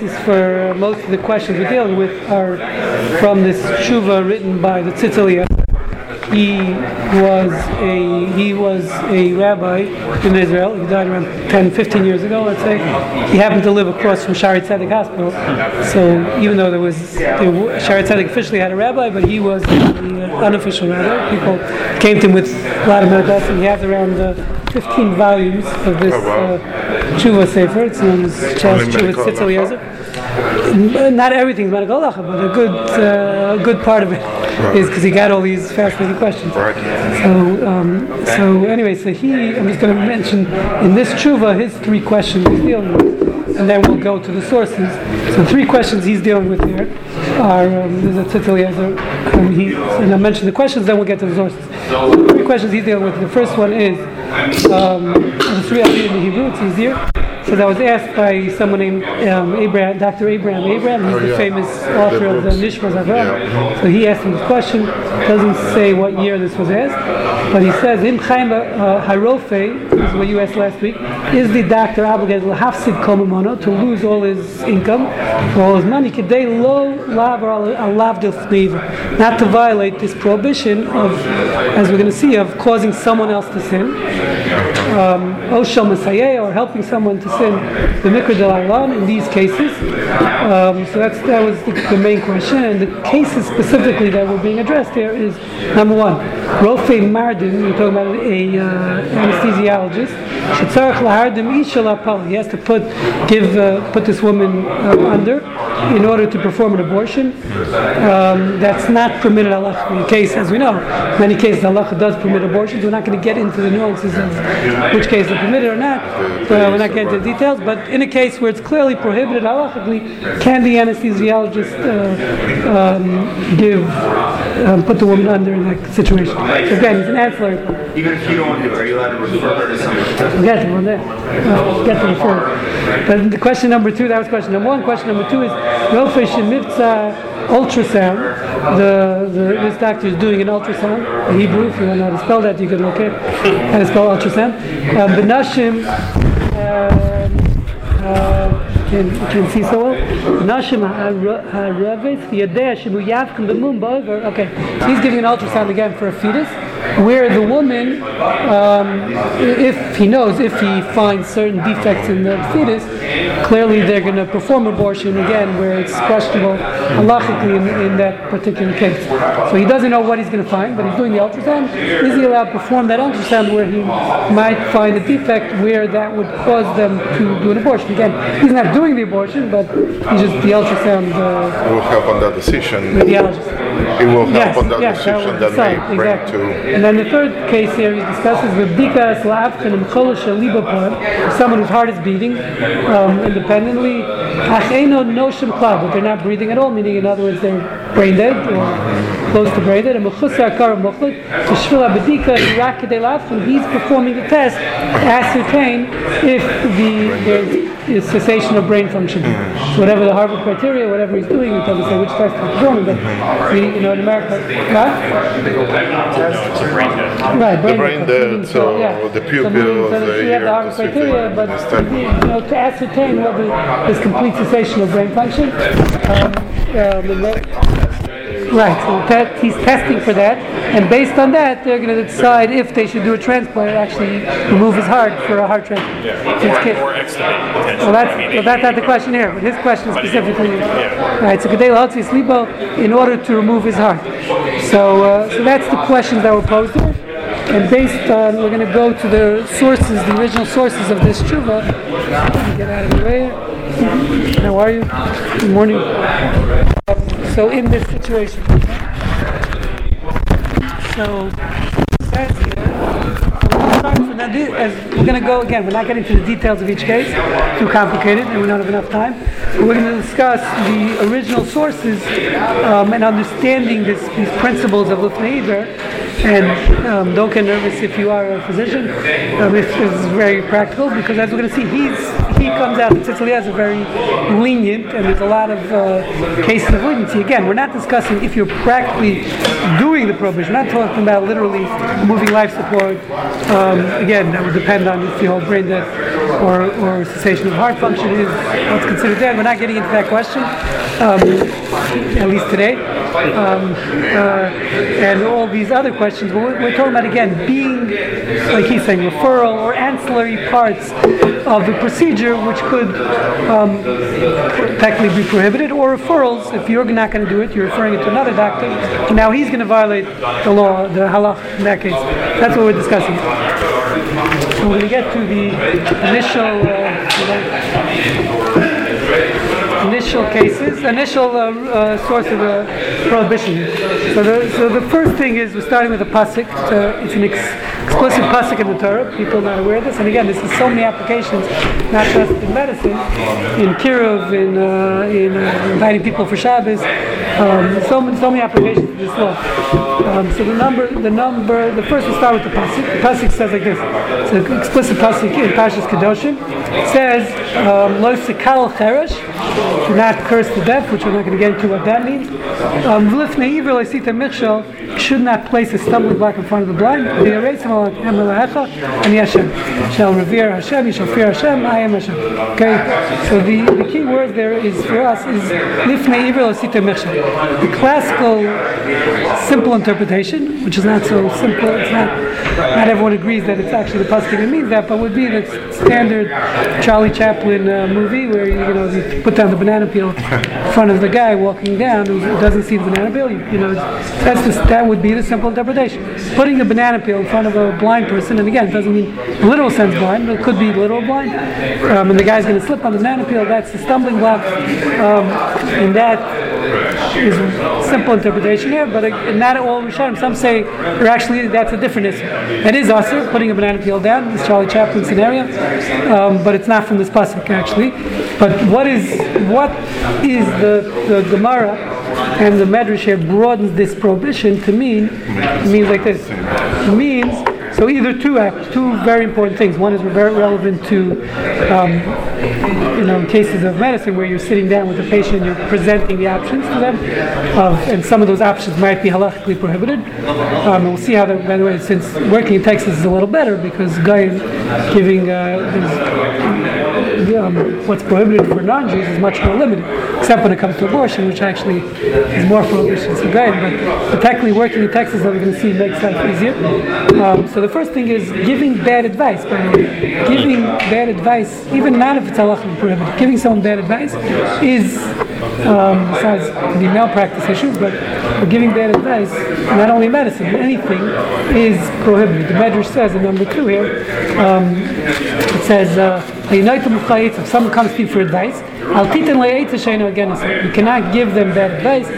basis for most of the questions we're dealing with are from this tshuva written by the Tzitz he was a he was a rabbi in Israel. He died around 10, 15 years ago, let's say. He happened to live across from Shaare Zedek Hospital. So even though there was Shaare Zedek officially had a rabbi, but he was the unofficial rabbi. People came to him with a lot of medical He has around uh, 15 volumes of this uh, Tshuva Sefer. It's known as Chas Tshuva Tzitz Eliezer not everything's medical halacha, but a good uh, a good part of it right. is because he got all these fascinating questions. Right. So um, so anyway, so he I'm just going to mention in this tshuva his three questions he's dealing with, and then we'll go to the sources. So three questions he's dealing with here are um, there's a tzitz um, he and I'll mention the questions, then we'll get to the sources. The three questions he's dealing with. The first one is um, the three I in the Hebrew. It's easier. So I was asked by someone named um, Abraham, Dr. Abraham Abraham. He's oh, the famous author of the Nishmas Avram. Yeah. So he asked him this question. Doesn't say what year this was asked, but he says, "Im Chaim uh, Harofe," this is what you asked last week. Is the doctor obligated lahafsid komamono to lose all his income all his money? they lo lav or not to violate this prohibition of, as we're going to see, of causing someone else to sin, um, or helping someone to sin the mikra del in these cases. Um, so that's that was the, the, main question, and the cases specifically that were being addressed here is number one, Rofe Mardim. We're talking about a uh, anesthesiologist. He has to put give uh, put this woman uh, under in order to perform an abortion. Um, that's not permitted Allah in case, as we know, In many cases Allah does permit abortions. We're not going to get into the nuances of which case are permitted or not. Uh, we're not getting into the details, but in a case where it's clearly prohibited halachically, can the anesthesiologist uh, um, give um, put the woman under in that situation? Again, it's an ancillary. Even if you don't do it, are you allowed to refer her to somebody? We'll get one there. Uh, get to refer. But the question number two, that was question number one. Question number two is no fish in ultrasound. The, the, this doctor is doing an ultrasound. In Hebrew, if you want to know how to spell that, you can look at how to spell ultrasound. Um, Benashim. Uh, uh, can, can see so well. Nashim haravis yadeh shemu yavkim b'mum ba'over. Okay, he's giving an ultrasound again for a fetus, where the woman, um, if he knows, if he finds certain defects in the fetus, clearly they're going to perform abortion again, where it's questionable halachically in, in that particular case. So he doesn't know what he's going to find, but he's doing the ultrasound. Is he allowed to perform that ultrasound where he might find a defect where that would cause them to do an abortion? Again, he's not doing the abortion, but he just the ultrasound. Uh, it will help on that decision. Radiologist. It will help yes, on that yes, decision that, that may bring exactly. to. And then the third case here he discusses the bika la'afkan and someone whose heart is beating um, independently. Acheno noshim klab, but they're not breathing at all. Meaning, in other words, they're brain dead or close to brain dead. And mechusar kar muchlit to shvila bedika and he's performing the test to ascertain if the is cessation of brain function. So whatever the Harvard criteria, whatever he's doing, he doesn't say which test he's performing. But we, you know, in America, right? Right, brain, the brain dead, so yeah. the pupil so, so the have the Harvard criteria, but you know, to ascertain whether there's complete cessation of brain function. Um, um, Right, so he's testing for that, and based on that, they're going to decide if they should do a transplant, actually remove his heart for a heart transplant. Yeah. Or, or extubate, well, that's, well, that's not the question here, but his question specifically. Yeah. Right, so Gedei Hotzi Slibo in order to remove his heart. So, uh, so that's the questions that were posed here. And based on, we're going to go to the sources, the original sources of this tshuva. Get out of the way. How are you? Good morning. So in this situation, so as we're going to go again. We're not getting to the details of each case; too complicated, and we don't have enough time. We're going to discuss the original sources um, and understanding this, these principles of Lufnei And um, don't get nervous if you are a physician. Um, it's, very practical because as we're going to see, he's he comes out. in Sicily as a very lenient, and there's a lot of uh, cases of leniency. Again, we're not discussing if you're practically doing the prohibition. We're not talking about literally moving life support. Um, again, that would depend on if you hold brain death or, or cessation of heart function is what's considered dead. We're not getting into that question, um, at least today. Um, uh, and all these other questions, but we're, we're, talking about again being, like he's saying, referral or ancillary parts of the procedure which could um, technically be prohibited, or referrals if you're not going to do it, you're referring it to another doctor, and now he's going to violate the law, the halach in that case. That's what we're discussing. So we're going to get to the initial. Uh, initial cases, initial uh, uh, source of the prohibition. So the, so the first thing is we're starting with a pasuk. Uh, it's an ex- explicit pasuk in the Torah. People are not aware of this. And again, this is so many applications, not just in medicine, in kiruv, in uh, in uh, inviting people for Shabbos. Um, so many so many applications of this law. Um, so the number, the number, the first we start with the pasuk. The pasuk says like this. It's an explicit pasuk in Parshas Kedoshim. It says, um, "Lo sekal cheresh." Do not curse to death, which we're not going to get into what that means. Um, should not place a stumbling block in front of the blind. The and Hashem shall revere Hashem. You shall fear Hashem. I am Hashem. Okay. So the, the key word there is for us is lifnei ivir l'sita The classical simple interpretation, which is not so simple. It's not. Not everyone agrees that it's actually the pasuk that means that, but would be the standard Charlie Chaplin uh, movie where you know you put down the banana peel in front of the guy walking down who doesn't see the banana peel. You, you know, that's just, that would be the simple interpretation. Putting the banana peel in front of a blind person, and again, it doesn't mean literal sense blind, but it could be literal blind. Um, and the guy's going to slip on the banana peel. That's the stumbling block, um, and that is simple interpretation here. But uh, not all Rishonim. Some say, or actually, that's a different issue. It is also putting a banana peel down. This Charlie Chaplin scenario, um, but it's not from this pasuk actually. But what is what is the, the Gemara and the Medrash here broadens this prohibition to mean means like this. It means so either two acts, two very important things. One is very relevant to, um, you know, cases of medicine where you're sitting down with a patient and you're presenting the options to them, and some of those options might be halachically prohibited. Um, we'll see how that. By the way, since working in Texas is a little better because guy giving uh, um, what's prohibited for non-Jews is much more limited, except when it comes to abortion, which actually is more prohibitions for guys. But, technically, working in Texas, that we're going to see, makes life easier. Um, so the first thing is giving bad advice. By giving bad advice, even not if it's halachically prohibited, giving someone bad advice is um, besides the malpractice issues, but giving bad advice, not only medicine, but anything, is prohibited. The Medrash says in number two here, um, it says, uh, if someone comes to you for advice, again. You cannot give them bad advice.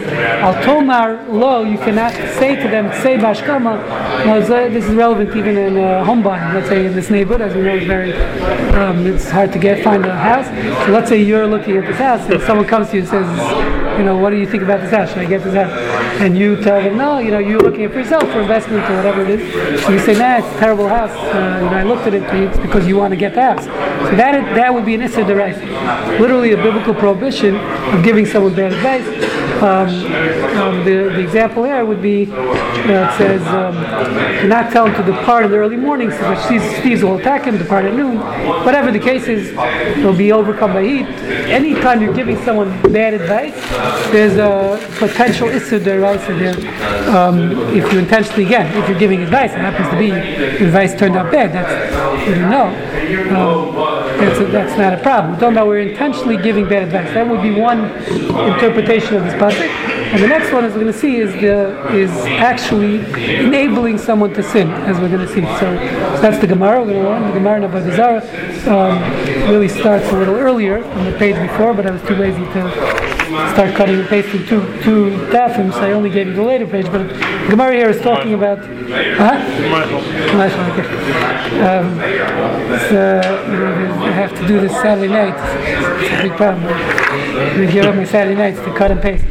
Al tomar lo, you cannot say to them, say bashkama. Now this is relevant even in a home buying. Let's say in this neighborhood, as we know, it's very, um, it's hard to get find a house. So let's say you're looking at this house, and someone comes to you and says, you know, what do you think about this house? Should I get this house? And you tell them, no, you know, you're looking for yourself for investment or whatever it is. You say, nah, it's a terrible house. Uh, and I looked at it, it's because you want to get the house. So that that would be an issa Literally a biblical prohibition of giving someone bad advice. Um, um, the, the example here would be uh, it says, um, not tell him to depart in the early morning, so that thieves will attack him, depart at noon. Whatever the case is, he'll be overcome by heat. Anytime you're giving someone bad advice, there's a potential issue there. Um, if you intentionally, again, if you're giving advice, it happens to be advice turned out bad, that's, you know, um, that's, a, that's not a problem. Don't know we're intentionally giving bad advice. That would be one interpretation of this pasuk. And the next one, as we're going to see, is the is actually enabling someone to sin, as we're going to see. So, so that's the Gemara. We're going to learn the Gemara of Zarah. Um, really starts a little earlier on the page before, but I was too lazy to start cutting and pasting two two dafim, so I only gave you the later page. But Gemara here is talking about. Huh? Um, so, I have to do this Saturday night. It's a big problem. I here on my Saturday nights to cut and paste.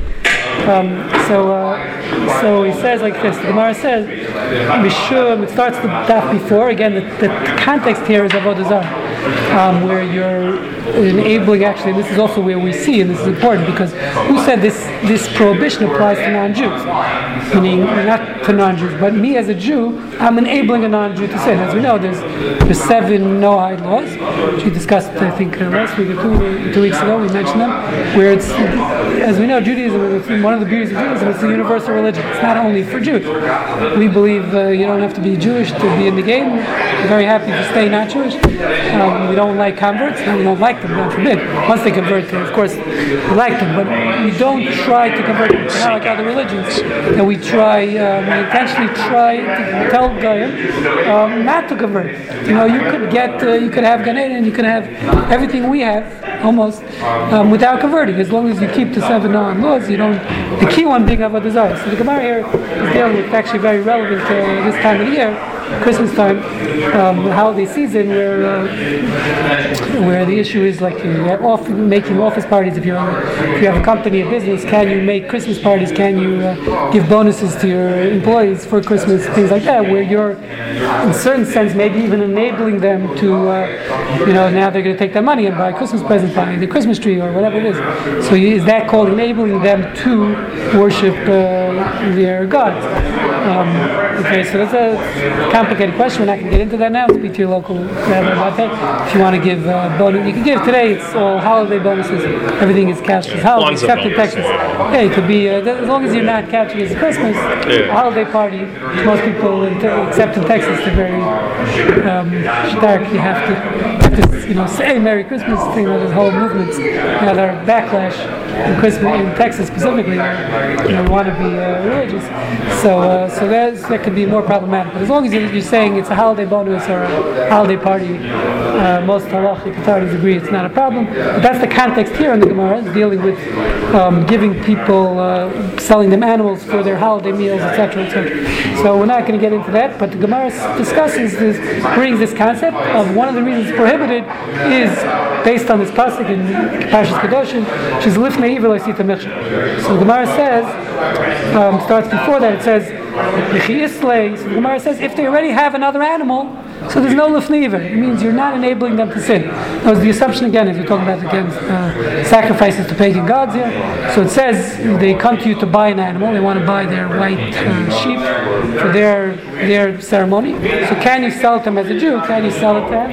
Um, so. Uh, So he says like this. The Gemara says, Mishum. It starts the daf before. Again, the, the context here is avodah zarah, um, where you're enabling actually. This is also where we see, and this is important because who said this? This prohibition applies to non-Jews, meaning not to non-Jews, but me as a Jew, I'm enabling a non-Jew to sin. As we know, there's the seven Noahide laws, which we discussed, I think, uh, last week or two, two weeks ago. We mentioned them, where it's, as we know, Judaism. One of the beauties of Judaism is a universal religion. It's not only for Jews. We believe uh, you don't have to be Jewish to be in the game. We're very happy to stay not Jewish. Um, we don't like converts. We don't like them. Once they convert, of course, we like them, but we don't try to convert them. Not like other religions. And we try, um, we intentionally try to tell Goyim um, not to convert. You know, you could get, uh, you could have Gan Eden, you could have everything we have almost um, without converting, as long as you keep the seven non laws. You don't. The key one being about desire. So the Gemara here is dealing with actually very relevant uh, this time of the year. Christmas time, um, holiday season, where uh, where the issue is like you're off, making office parties. If you if you have a company, a business, can you make Christmas parties? Can you uh, give bonuses to your employees for Christmas? Things like that, where you're in certain sense maybe even enabling them to, uh, you know, now they're going to take their money and buy a Christmas present, buy the Christmas tree or whatever it is. So is that called enabling them to worship uh, their gods? Um, okay, so that's a complicated question. We're not going to get into that now. Speak to your local rabbi about that. If you want to give uh, bonus, you can give today. It's all holiday bonuses. Everything is cashed as holiday, except in Texas. Yeah, it could be uh, as long as you're not catching it as Christmas, a holiday party. Most people, in te- except in Texas, they're very um, stark. You have to, have to, you know, say Merry Christmas. Thing that this whole movement, you know, their backlash in Christmas in Texas specifically, you know, want to be uh, religious. So, uh, so that's, that could be more problematic. But as long as you're, saying it's a holiday bonus or a holiday party, uh, most halachic authorities agree it's not a problem. But that's the context here in the Gemara, dealing with um, giving people, uh, selling them animals for their holiday meals, etc., etc. So we're not going to get into that. But the Gemara discusses this, brings this concept of one of the reasons prohibited is based on this pasuk in Parshas Kedoshim, which is lifnei michshav. So the Gemara says, um, starts before that. It says, "Yechi islay." So the Gemara says, if they already have another animal, so there's no lifnei iver. It means you're not enabling them to sin. Now, the assumption again is we're talking about against uh, sacrifices to pagan gods here. So it says they come to you to buy an animal. They want to buy their white uh, sheep for their their ceremony. So can you sell it to them as a Jew? Can you sell it to them?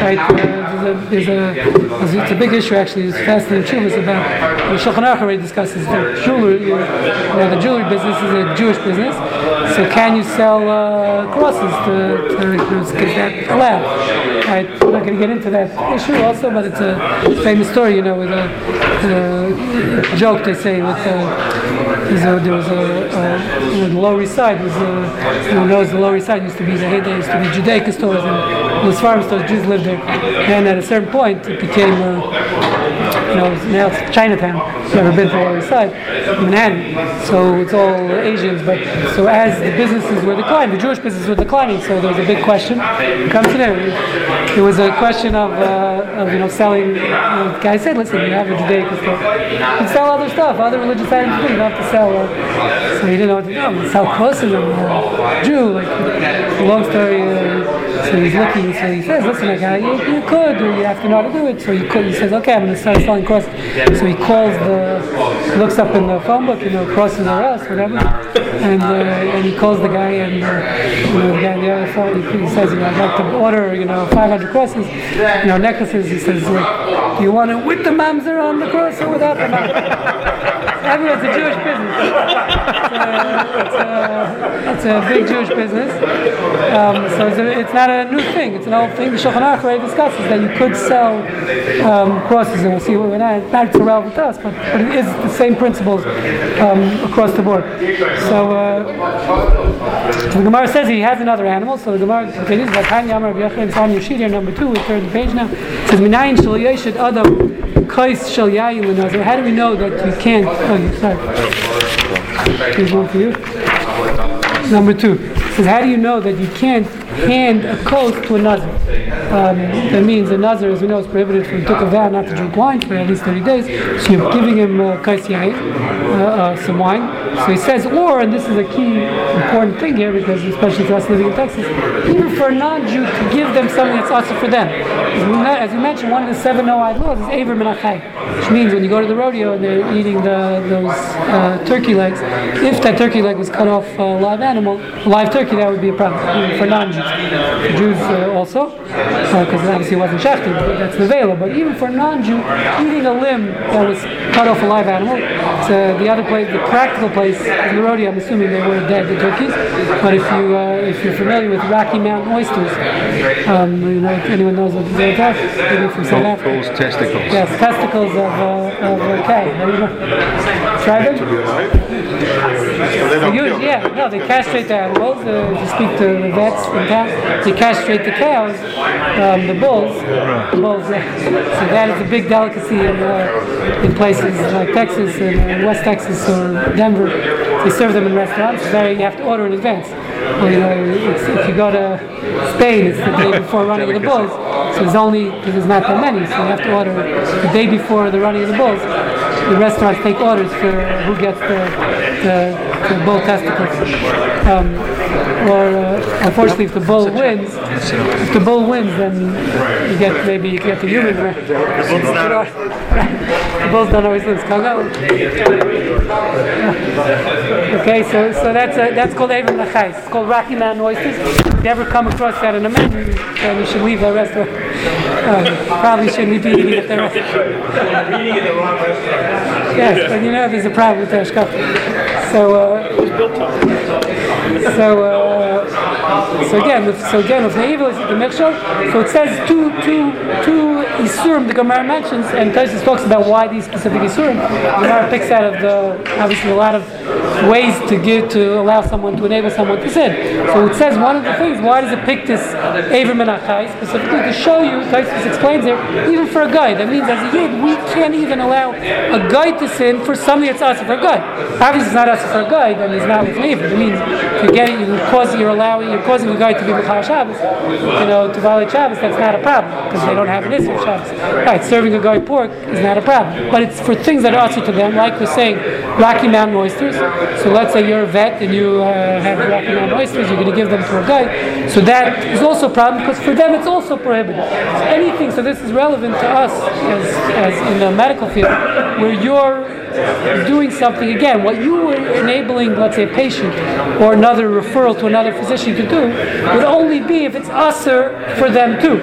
Right? Uh, there's a, there's a it's a big issue actually. It's fascinating Chuvas about the Shulchan Aruch already discusses the jewelry. You know, the jewelry business is a Jewish business. So can you sell uh, crosses to, to, to is that allowed? Right? I'm not going to get into that issue also, but it's a famous story. You know, with a, a joke they say with. Uh, a, there was a, a the Lower East Side was a, who knows the Lower East Side used to be the heyday used to be Judaica stores and those farm stores Jews lived there and at a certain point it became uh, you know now it's Chinatown never been to the East Side Manhattan. So it's all Asians but so as the businesses were declining the Jewish businesses were declining so there was a big question it comes to there it was a question of, uh, of you know selling you know, guy said listen you have a Judaica store you can sell other stuff other religious items too you don't have to sell uh, so he didn't know what to do. Sell crosses and uh, Jew like long story uh, so he's looking so he says listen like, you, you could or you have to know how to do it. So you could he says okay I'm going to start selling crosses so he calls the looks up in the phone book you know crosses are us whatever. And uh, and he calls the guy and uh, you know the guy the other phone he, he says you know I'd like to order you know 500 crosses you know necklaces he says do you want it with the mamzer on the cross or without the mamzer Everyone's a Jewish business. It's a, it's, a, it's a big Jewish business. Um, so it's, a, it's not a new thing. It's an old thing. The Shulchan Aruch already discusses that you could sell um, crosses, and we'll see what we're not, not so relevant to us, but, but it is the same principles um, across the board. So, uh, so the Gemara says he has another animal. So the Gemara continues. Vatan Yamar B'Yachim. It's on your sheet here, number two. We turn the page now. It says Minayin Shal Yeshid Adam. Kais Shal Yayin L'Nazir. How do we know that you can't? Oh, sorry. Here's one for you. Number two. Says, how do you know that you can't hand a coat to another. Um, that means a nazir, as we know, is prohibited from took a vow not to drink wine for at least 30 days. So you're giving him uh, uh, uh, some wine. So he says, or, and this is a key important thing here, because especially for us living in Texas, even for a non-Jew to give them something that's also for them. As we, as we mentioned, one of the seven Noahide laws is Ever Min HaChai, which means when you go to the rodeo and they're eating the, those uh, turkey legs, if that turkey leg was cut off a uh, live animal, live turkey, that would be a problem for non-Jews. For Jews uh, also, because uh, obviously it wasn't shafted, but that's nevela. But even for a non-Jew, eating a limb that was cut off a live animal, so the other place, the practical place in the rodeo, I'm assuming they were dead, the turkeys. But if you uh, if you're familiar with Rocky Mountain oysters, um, you know, if anyone knows what they're maybe from South Africa. Bulls testicles. Yes, testicles of, uh, of a cow. There you go. Try them? Usually, yeah, no, they castrate the animals. Uh, if you speak to the vets in town, they castrate the cows, um, the bulls. The bulls, yeah. So that is a big delicacy in, uh, in places like Texas and uh, West Texas or Denver. They serve them in restaurants. There you have to order in advance. Well, you know, if you go to Spain, it's the day before running of the bulls. So there's only there's not that many, so you have to order the day before the running of the bulls the restaurants take orders for who gets the, the, the bull testicles. Um, or uh, unfortunately, if the bull wins, if the bull wins, then you get maybe you get the human. The bulls don't always lose. Okay, so so that's a, that's called Avon Lachais. It's called Rocky Mountain oysters. If you ever come across that in a menu, then you should leave the restaurant. Uh, probably shouldn't be eating at the restaurant. yes, but you know there's a problem with Hashkafa. So, uh, so, uh, so again, so again, if the evil is the Mikshel, so it says two, two, two Isurim the Gemara mentions, and Tosfos talks about why these specific Isurim. The Gemara picks out of the, obviously a lot of ways to give, to allow someone, to enable someone to sin. So it says one of the things, why does it pick this Ever Min HaChai, specifically to show you, Tosfos explains here, even for a guy, that means as a Yid, we can't even allow a guy to sin for something that's us for a guy. Obviously it's not us for a guy, then he's not with Aver. It means you're getting, you're causing, you're allowing, causing a guy to be Mechal Shabbos, you know, to violate Shabbos, that's not a problem, because they don't have an issue of Shabbos. Right, serving a guy pork is not a problem. But it's for things that are also to them, like we're saying, Rocky Mountain oysters. So let's say you're a vet and you uh, have Rocky Mountain oysters, you're going to give them to a guy. So that is also a problem because for them it's also prohibited. So anything, so this is relevant to us as, as in the medical field, where you're doing something again, what you were enabling, let's say, a patient or another referral to another physician to do would only be if it's usher for them too.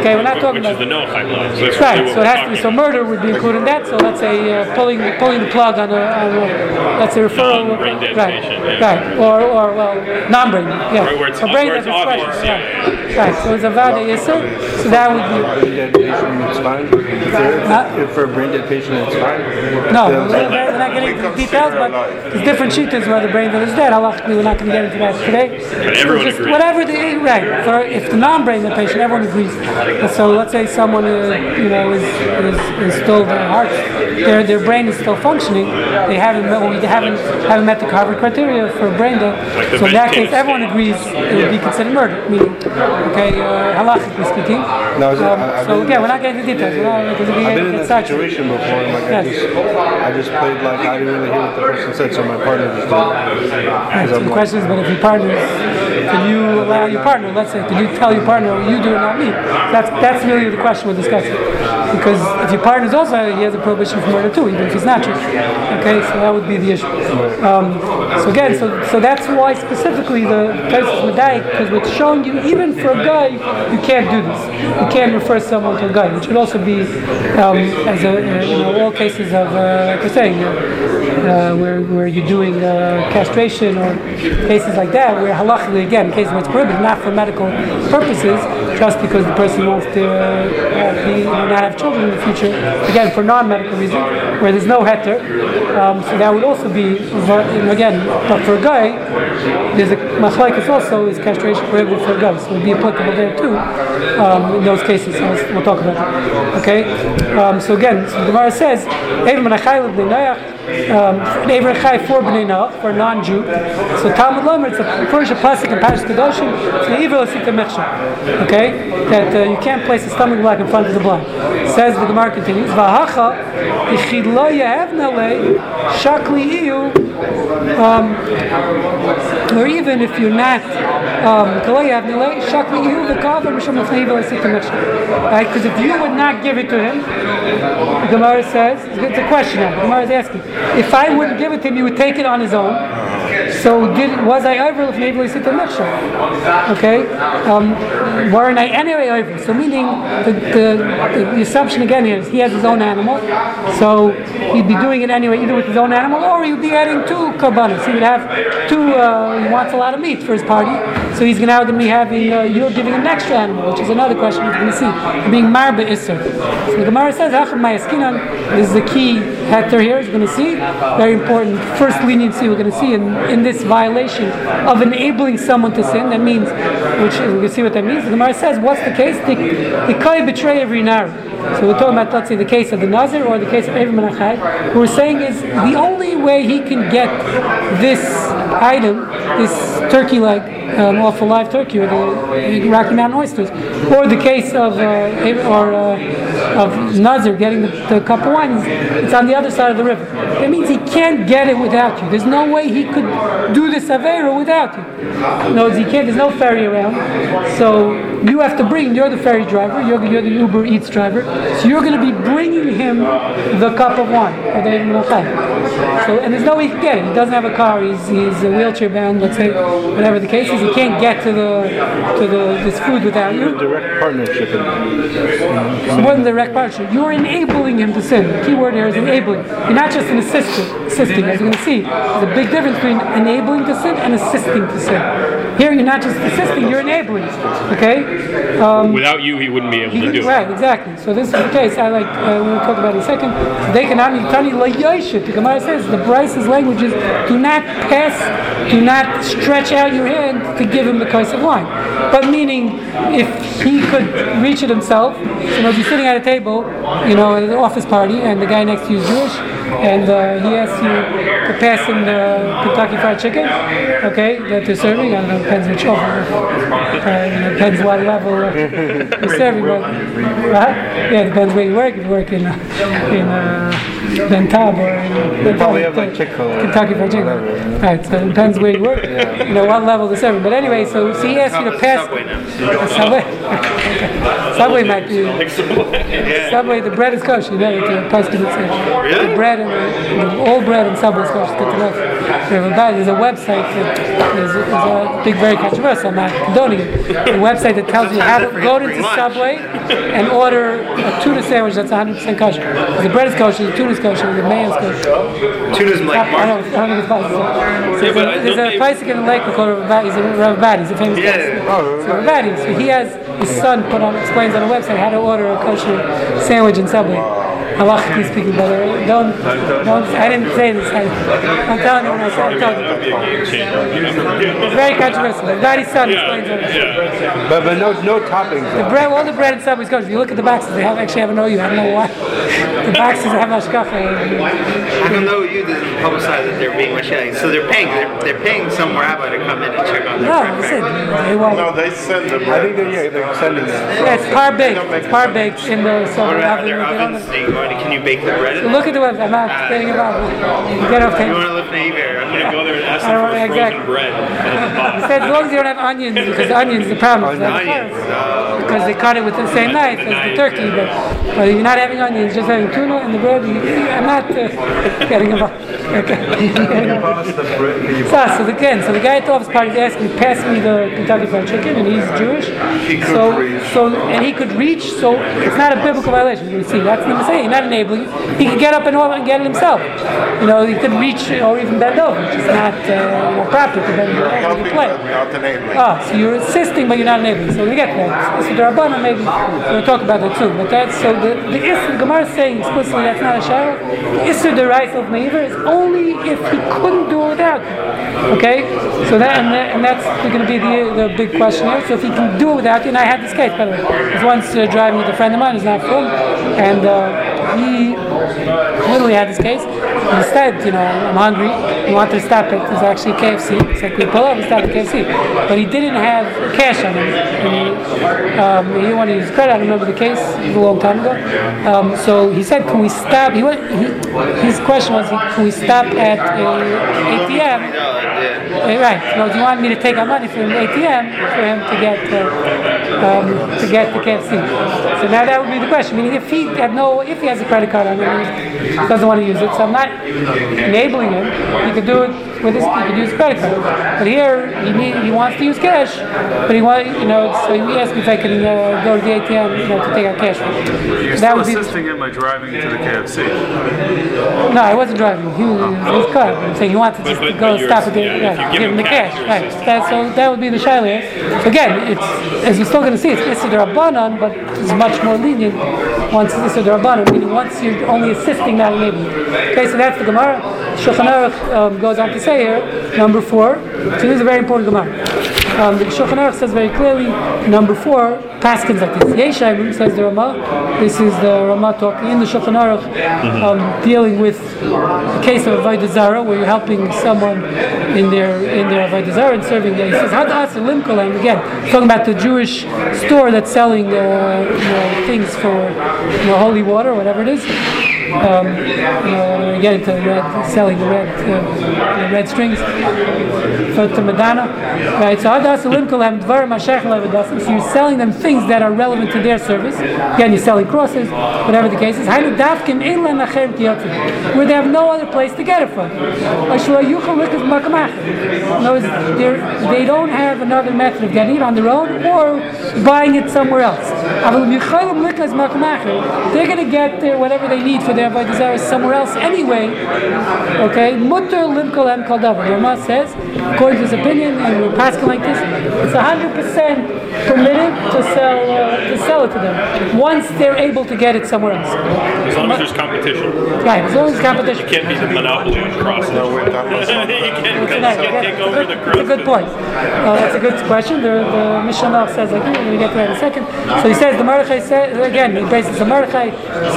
Okay, we're not talking Which about is the no high law. So that's right. So it has to be. So murder would be included in that. So let's say uh, pulling pulling the plug on a, on a let's say referral. Non-brain dead right. patient, yeah. Right. Or or well non-brain. Yeah. Right, where it's- so brain where has it's obvious, Right. yeah, Right. So it's a vada yisur. So that would be. Brain dead patient, it's fine. If, they're- if for a brain dead patient, it's fine. No, we're, we're not getting into the details, but there's different shitas where the brain dead is dead. Halachically, we're not going to get into that today. But everyone Just agrees. Whatever the right. For if the non-brain dead patient, everyone agrees. So let's say someone uh, you know is, is, is still their heart, their their brain is still functioning. They haven't met, well, they haven't haven't met the Harvard criteria for brain dead. Like so in that case, vegetative everyone agrees it would be considered murder. Meaning, okay, uh, halachically speaking. No, is Um, I- I've so been- again, we're not getting into details. We're not, because we I've been in that situation before, and like I Yes. just, I just played like I didn't really hear what the person said, so my partner just did. Right, it. so the question is, but if your partner, can you allow your partner, let's say, can you tell your partner, you do it, not me? That's that's really the question we're discussing. Because if your partner is also, he has a prohibition for murder too, even if he's not Jewish. Okay, so that would be the issue. Um, so again, so so that's why specifically the Taisus Medayik, because it's showing you, even for a guy, you can't do this. You can't refer someone to a guy, which would also be, um, as a, uh, you know, all cases of, uh, like we're saying, uh, uh, where, where you're doing uh, castration or cases like that, where halachically, again, in cases where it's prohibited, not for medical purposes, just because the person wants to uh, be, not have children in the future, again, for non-medical reasons, where there's no heter. Um, so that would also be, again, but for a guy, there's a machlokes also is castration prohibited for a guy, so it would be applicable there too, um, in those cases. We'll talk about that. Okay? Um, so again, so the Gemara says, "Eivim anachayil b'nei Noach, um, Chai for Noach, for a non-Jew. So Talmud Lomer, it's a first a pasuk in Parashat Kedoshim, it's an evil Sita Mechsha. Okay? That uh, you can't place a stumbling block in front of the blind. Says the Gemara continues, Vahacha, Ichid lo yehevna le, shakli iyu, um, or even if you're not um. Right? Because if you would not give it to him, the Gemara says, it's a question now, the Gemara is asking, if I wouldn't give it to him, he would take it on his own. So did was I over if maybe sit the Okay, um, weren't I anyway over? So meaning the, the, the, assumption again is he has his own animal, so he'd be doing it anyway either with his own animal or he'd be adding two karbanos. He would have two. Uh, he wants a lot of meat for his party, so he's now going to be having uh, you're giving him an extra animal, which is another question we're going to see. Being marba iser. So the Gemara says, This is the key hector here. Is going to see very important first leniency we're going to see in, in this violation of enabling someone to sin. That means, which you see what that means. The Gemara says, what's the case? The, the kai betray every nari. So we're talking about, let's say, the case of the Nazir or the case of Evim Menachai. What we're saying is the only way he can get this item, this turkey leg, um, off a live turkey or the Rocky Mountain oysters, or the case of uh, or uh, of Nazir getting the, the, cup of wine, it's on the other side of the river. That means he can't get it without you. There's no way he could do this avera without you. No, he can't. There's no ferry around, so you have to bring. You're the ferry driver. You're, you're the Uber Eats driver. So you're going to be bringing him the cup of wine. So and there's no way he can get it. He doesn't have a car. He's he's wheelchair bound. Let's say whatever the case is, he can't get to the to the this food without you. Direct partnership. It wasn't direct partnership. You're enabling him to sin. The key word here is enabling. You're not just an assistant. Assisting, as you're going to see, there's a big difference between enabling to sin and assisting to sin. Here, you're not just assisting; you're enabling. Okay. Um, Without you, he wouldn't be able to do it. Right. Exactly. So this is the case. I like. Uh, we'll talk about it in a second. They can tani The Gemara says the Bryce's language is do not pass, do not stretch out your hand to give him the case of wine. But meaning, if he could reach it himself, so if you're sitting at a table, you know, at an office party, and the guy next to you is Jewish, and uh, he asks you to pass him the Kentucky Fried Chicken, okay, that they're serving. I don't know, depends which offer. Uh, depends what level uh, you're serving. But, right? Yeah, depends where you work. If you work in, uh, in uh, Ben Tab or in probably have like Chick-fil-A. Kentucky Fried Chicken. Right, so it depends where you work. Yeah. You know what level they're serving. But anyway, so, so he asked you to pass. Subway now. Subway. Subway might be. Subway. The bread is kosher. You know, the person would say. Really? The bread and the, the old bread and Subway is kosher. Good to know. There's a website that is, is a big, very controversial. I'm not condoning it. A website that tells you how to go to Subway and order a tuna sandwich that's 100% kosher. The bread is kosher, the tuna is kosher, the mayo is kosher. Tuna's like I don't, I don't think it's possible. So yeah, there's, a, there's a place in Lake called He's a Rav He's a famous yeah. Oh, so Rav So he has his son put on explains on a website how to order a kosher sandwich in Subway halachically speaking, brother. Don't, don't. I didn't say this. I, am telling you when I said it. It's very controversial. The daddy's son explains it. But, but no, no toppings. The bread, all the bread and stuff is kosher. If you look at the boxes, they have actually have no you. I don't know why. The boxes have hashkafa. I don't know you didn't publicize that they're being Mashayim. So they're paying. They're, they're paying some rabbi to come in and check on their no, bread. Listen, they won't. No, they send the I think they're, yeah, they're sending that. Yeah, it's par baked. It's par baked in the so What about their ovens? They can you bake the bread? in Look at the website. I'm not getting involved. Get off You want to lift neighbor? I'm gonna go there and ask them for want- frozen exactly. bread. He said as long as you don't have onions, because onions the problem. is that- Onions. Uh, because they cut it with the same knife as the turkey. But, but if you're not having onions, just having tuna and the bread, you, I'm not uh, getting involved. Okay. so, so again, so the guy at the office party is asking, pass me the Kentucky Fried Chicken, and he's Jewish. so, so, and he could reach. So it's not a biblical violation. You see, that's what I'm enabling. He could get up and over and get it himself. You know, he could reach or even bend over, which is not uh, know, proper to bend over when you play. Ah, so you're assisting, but you're not enabling. So we get that. So the Rabbana maybe we'll talk about that too. But that's so the the Isser, the Gemara is saying explicitly that's not a shadow. The Isser the right of Meiver is only if he couldn't do it without. Okay, so that and, that, and that's going to be the the big question here. So if he can do it without you, and I had this case by the way, once uh, driving with a friend of mine who's not from, and. Uh, he literally had this case. Instead, you know, I'm hungry. He wanted to stop it. It's actually KFC. It's like we pull up and stop at KFC. But he didn't have cash on him. He, um, he want to use credit. I remember the case a long time ago. Um, so he said, "Can we stop?" He went. He, his question was, "Can we stop at a ATM?" Uh, right. Do you want me to take out money from the ATM for him to get uh, um, to get the KFC? So now that would be the question. Meaning, if he had no, if he has a credit card on him, he doesn't want to use it. So I'm not enabling him. He could do it with his. He could use credit card. But here, he need, he wants to use cash, but he want, you know, so he asked me if I can uh, go to the ATM, you know, to take out cash. You're that still would assisting him by driving to the KFC. No, I wasn't driving. He was in his car. I'm saying he wanted just but- to go but stop at the, yeah, if yeah, give give him him the cash, cash. Right. assisting. That, so that would be the shaila. So again, it's as you're still going to see, it's Issa Rabbanon, but it's much more lenient once it's Issa Rabbanon, meaning once you're only assisting, not enabling. Okay, so that's the Gemara. Shulchan Aruch um, goes on to say here, number four. So this is a very important Gemara. Um, the Shulchan Aruch says very clearly, number four, Paskins like this. Yeshayim says the Ramah. This is the Ramah talking in the Shulchan Aruch, um, dealing with the case of Avodah Zarah, where you're helping someone in their in their Avodah Zarah and serving. He says, "How to lim kolam." Again, talking about the Jewish store that's selling uh, you know, things for you know, holy water, whatever it is. Um, you know, again, into red, selling the red, uh, the red strings to Madonna. Right, so. So you're selling them things that are relevant to their service. Again, you're selling crosses, whatever the case is. Where they have no other place to get it from. Words, they're- don't have another method of getting it on their own or buying it somewhere else. They're going to get their, whatever they need for their Avodah somewhere else anyway. Okay, Mutter Lim Kolam Kaldavar. Rama says, according to his opinion, and we're passing like this, it's 100% permitted to sell uh, to sell it to them once they're able to get it somewhere else. As long as there's competition. Right, as long as there's competition. You Can't be the monopoly on crosses. No, wait, that was you can't, It's a, you can't take over the cross. that's a good point. Uh, that's a good question. The, the Mishnah says like, we're going to get to that in a second. So he says, the Mordechai says, again, he braces the Mordechai,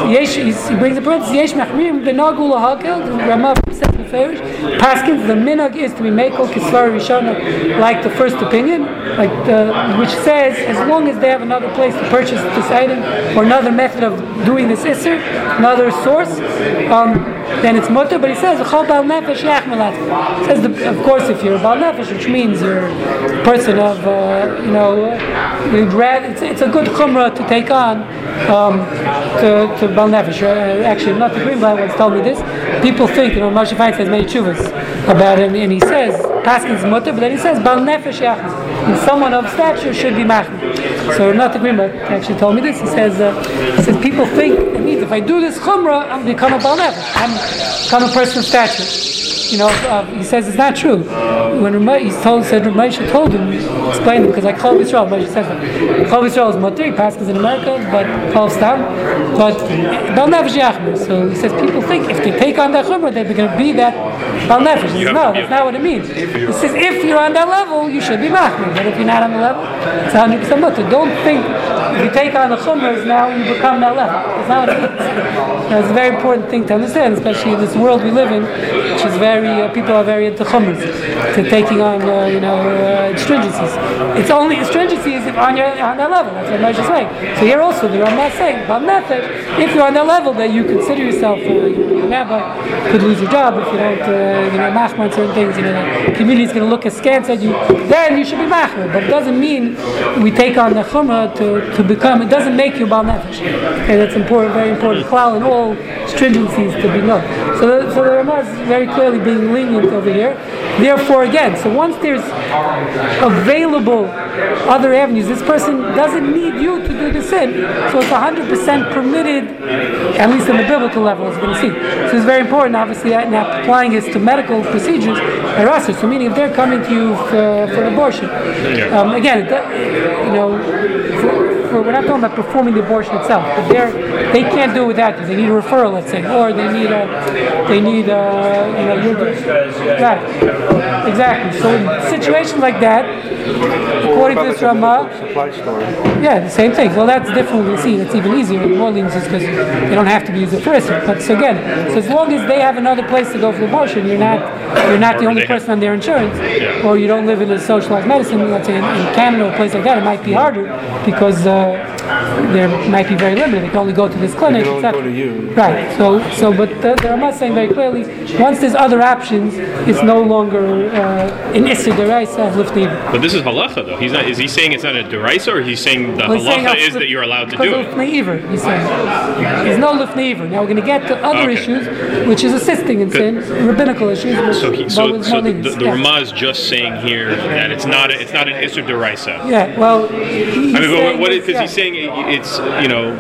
yesh, he brings the parenthesis, Yesh Machmir, Benagul Lahakil, the Ramah says the Farish, Paskins, the Minag is to be Mekel, Kisvar Rishona, like the first opinion, like the, which says, as long as they have another place to purchase this item, or another method of doing this Isser, another source, um, then it's mutter, but he says, "Chol bal nefesh yachmelat." Says, the, of course, if you're a bal nefesh, which means you're a person of, uh, you know, it's, it's a good chumrah to take on um, to, to bal nefesh. Uh, actually, not the Greenblatt once told me this. People think, you know, Moshe Feinstein has many chuvas about it, and, he says, Paskin's mutter, but then he says, bal nefesh yachmelat. Someone of stature should be machmir. So not the Greenblatt actually told me this. He says, uh, he says, people think, it means if I do this chumrah, I'm become a bal nefesh. I'm become a person of stature. You know, uh, he says it's not true. When Ramah, he's told, said Reb Moshe told him, explained him, because like Chol Yisrael, Reb Moshe says that. Chol Yisrael is Motir, he passes in America, but Chol Stam, but Bal Nefesh Yachmer. So he says people think if they take on that Chumrah, they're going to be that Bal Nefesh. He no, that's not what it means. He says if you're on that level, you should be Machmer, but if you're not on the level, it's 100% Motir. Don't think if you take on the Chumras, now you become that level. That's not what it means. Now, it's a very important thing to understand, especially in this world we live in, which is very, uh, people are very into chumras, to taking on, uh, you know, uh, stringencies. It's only stringencies if on, your, on that level, that's what Moshe is saying. So here also, the Ramah is saying, but method, if you're on that level, that you consider yourself uh, you rabbi, could lose your job if you don't, uh, you know, machman certain things, you know, the community is going to look askance at you, then you should be machman. But it doesn't mean we take on the chumrah to, to become, it doesn't make you bal nefesh. Okay, that's important, very important. Klal in all stringencies to be known. So the, so the Ramah is very clearly being lenient over here. Therefore, again, so once there's available other avenues, this person doesn't need you to do the sin. So it's 100% permitted, at least in the biblical level, as we're going to see. So it's very important, obviously, uh, now applying this to medical procedures. Erasmus, so meaning if they're coming to you for, for abortion, um, again, you know, for, for, we're not talking about performing the abortion itself, but they're they can't do it without you. They need a referral, let's say, or they need a, they need a, you know, you're, right, exactly. So in situations like that, according to this Supply store. yeah, the same thing. Well, that's different. We see it's even easier in more lenient because they don't have to be for Issur. But so again, so as long as they have another place to go for abortion, you're not you're not the only person on their insurance, or you don't live in a socialized medicine. Let's say in, in Canada or a place like that, it might be harder because uh, there might be very limited. They can only go to this clinic. can only go to you. Right. So so but the, the Ramah is saying very clearly, once there's other options, it's no longer uh, an Issur deraisa of lifting. But this is halacha, though. He's not. Is he saying it's not a derisa, or he's saying the Well, he's saying halacha is that you're allowed to do of it? lifnei iver, he's saying. There's no lifnei iver. Now we're going to get to other Okay. issues, which is assisting in sin, rabbinical issues. which- So, he, but so, with so more the, lenience. the yeah. Ramah is just saying here that it's not. A, it's not an isser derisa. Yeah, well, he- he's I mean, but saying what? what this, Because yeah. he's saying it- it's you know.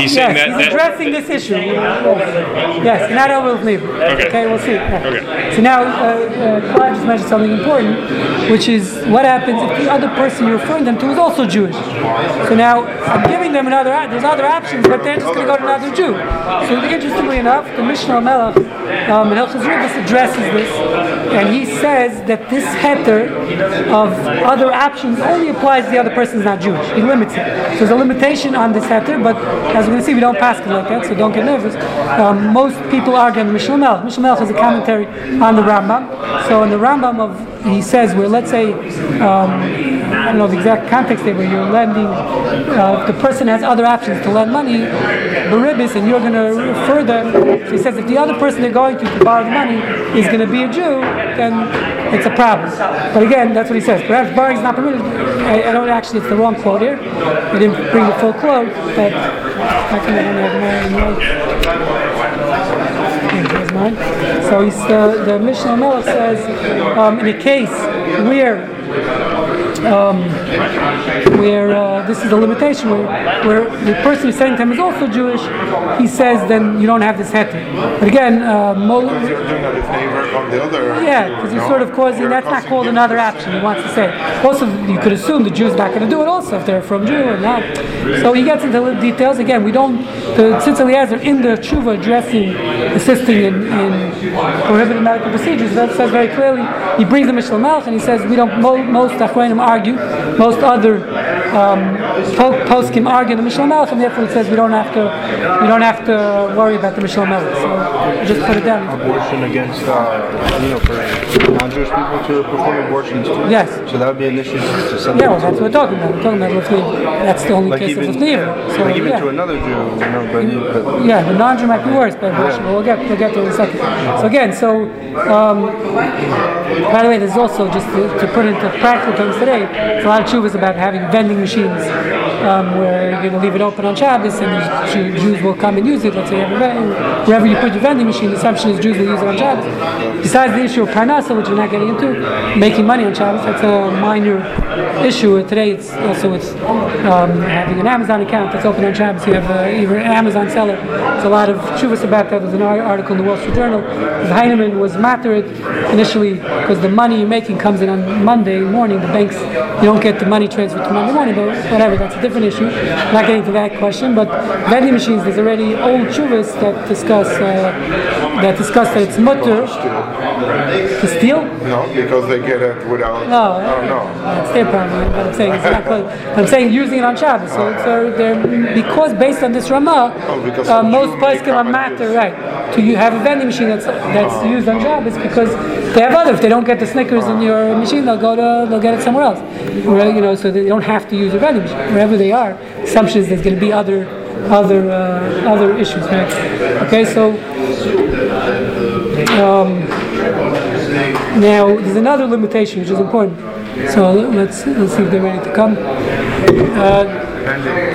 he's Yes, saying that. he's that addressing this issue. Yes, not over with. Okay. Okay, we'll see. Yeah. Okay. So now, uh, uh, just mentioned something important, which is what happens if the other person you're referring them to is also Jewish. So now, I'm giving them another, there's other options, but they're just going to go to another Jew. So interestingly enough, the Mishneh LaMelech um, in Hilchos Ribis addresses this, and he says that this heter of other options only applies to the other person who's not Jewish. Limits it. So there's a limitation on this heter, but as we're going to see, we don't pass it like that, so don't get nervous. Um, most people argue on the Mishneh LaMelech. Mishneh LaMelech has a commentary on the Rambam. So in the Rambam of he says where let's say um, I don't know the exact context there, where you're lending, uh, the person has other options to lend money, beribis, and you're going to refer them. So he says if the other person they're going to to borrow the money is going to be a Jew, then it's a problem. But again, that's what he says. Perhaps borrowing is not permitted. I, I don't actually, it's the wrong quote here. He didn't bring the full quote, but I can I have more notes. Mine. So he's, uh, the Mishneh LaMelech says, um, in a case where um, where uh, this is a limitation, where, where the person who's sending to him is also Jewish, he says then you don't have this heter. But again, uh, mo- You're doing a favor on the other. yeah, because you're no? sort of causing, that's not called another option, he wants to say. Also, you could assume the Jew's not going to do it also if they're from Jew or not. So he gets into the details. Again, we don't, the Tzitz Eliezer in the Tshuva addressing, assisting in, in prohibited medical procedures, that says very clearly, he brings the Mishneh LaMelech and he says, we don't, mo- most Achronim argue, most other um, po- poskim argue the Mishneh LaMelech, and therefore he says we don't have to, we don't have to worry about the Mishneh LaMelech. So just put it down. Abortion against, uh, you know, for non-Jewish people to perform abortions too. Yes. So that would be an issue to send Yeah, well, that's what we're talking about. We're talking about Lefnei. That's the only like case even, of Lefnei. So, like even yeah. to another Jew, you know, but, you- but Yeah, the non-Jew might be worse but we'll get we'll get to it in a second. So again, so um, by the way, there's also just to, to put into practical terms today, there's a lot of chuvas about having vending machines um, where you're going to leave it open on Shabbos and Jews will come and use it. Let's say wherever you put your vending machine, the assumption is Jews will use it on Shabbos. Besides the issue of parnasa, which we're not getting into, making money on Shabbos, that's a minor issue. Today, it's also it's um, having an Amazon account that's open on Shabbos. You have either an Amazon seller. There's a lot of chuvas about that. There's an article in the Wall Street Journal. Heinemann was mattered initially because the money you're making comes in on Monday morning. The banks, you don't get the money transferred to Monday morning, but whatever, that's a different issue. Not getting to that question, but vending machines, there's already old chuvas that discuss uh, that discuss that it's mutter to steal. No, because they get it without. No, I don't know. That's their problem. But I'm saying it's not close. I'm saying using it on Shabbos. So, so they're, because based on this Ramah, Oh, uh, most places can matter right to you have a vending machine that's that's used on Shabbos because they have other. If they don't get the Snickers in your machine, they'll go to they'll get it somewhere else. Where, you know, so they don't have to use a vending machine wherever they are. Assumption is there's going to be other other uh, other issues. Right? Okay, so. Um, now, there's another limitation which is important. So let's let's see if they're ready to come. Uh,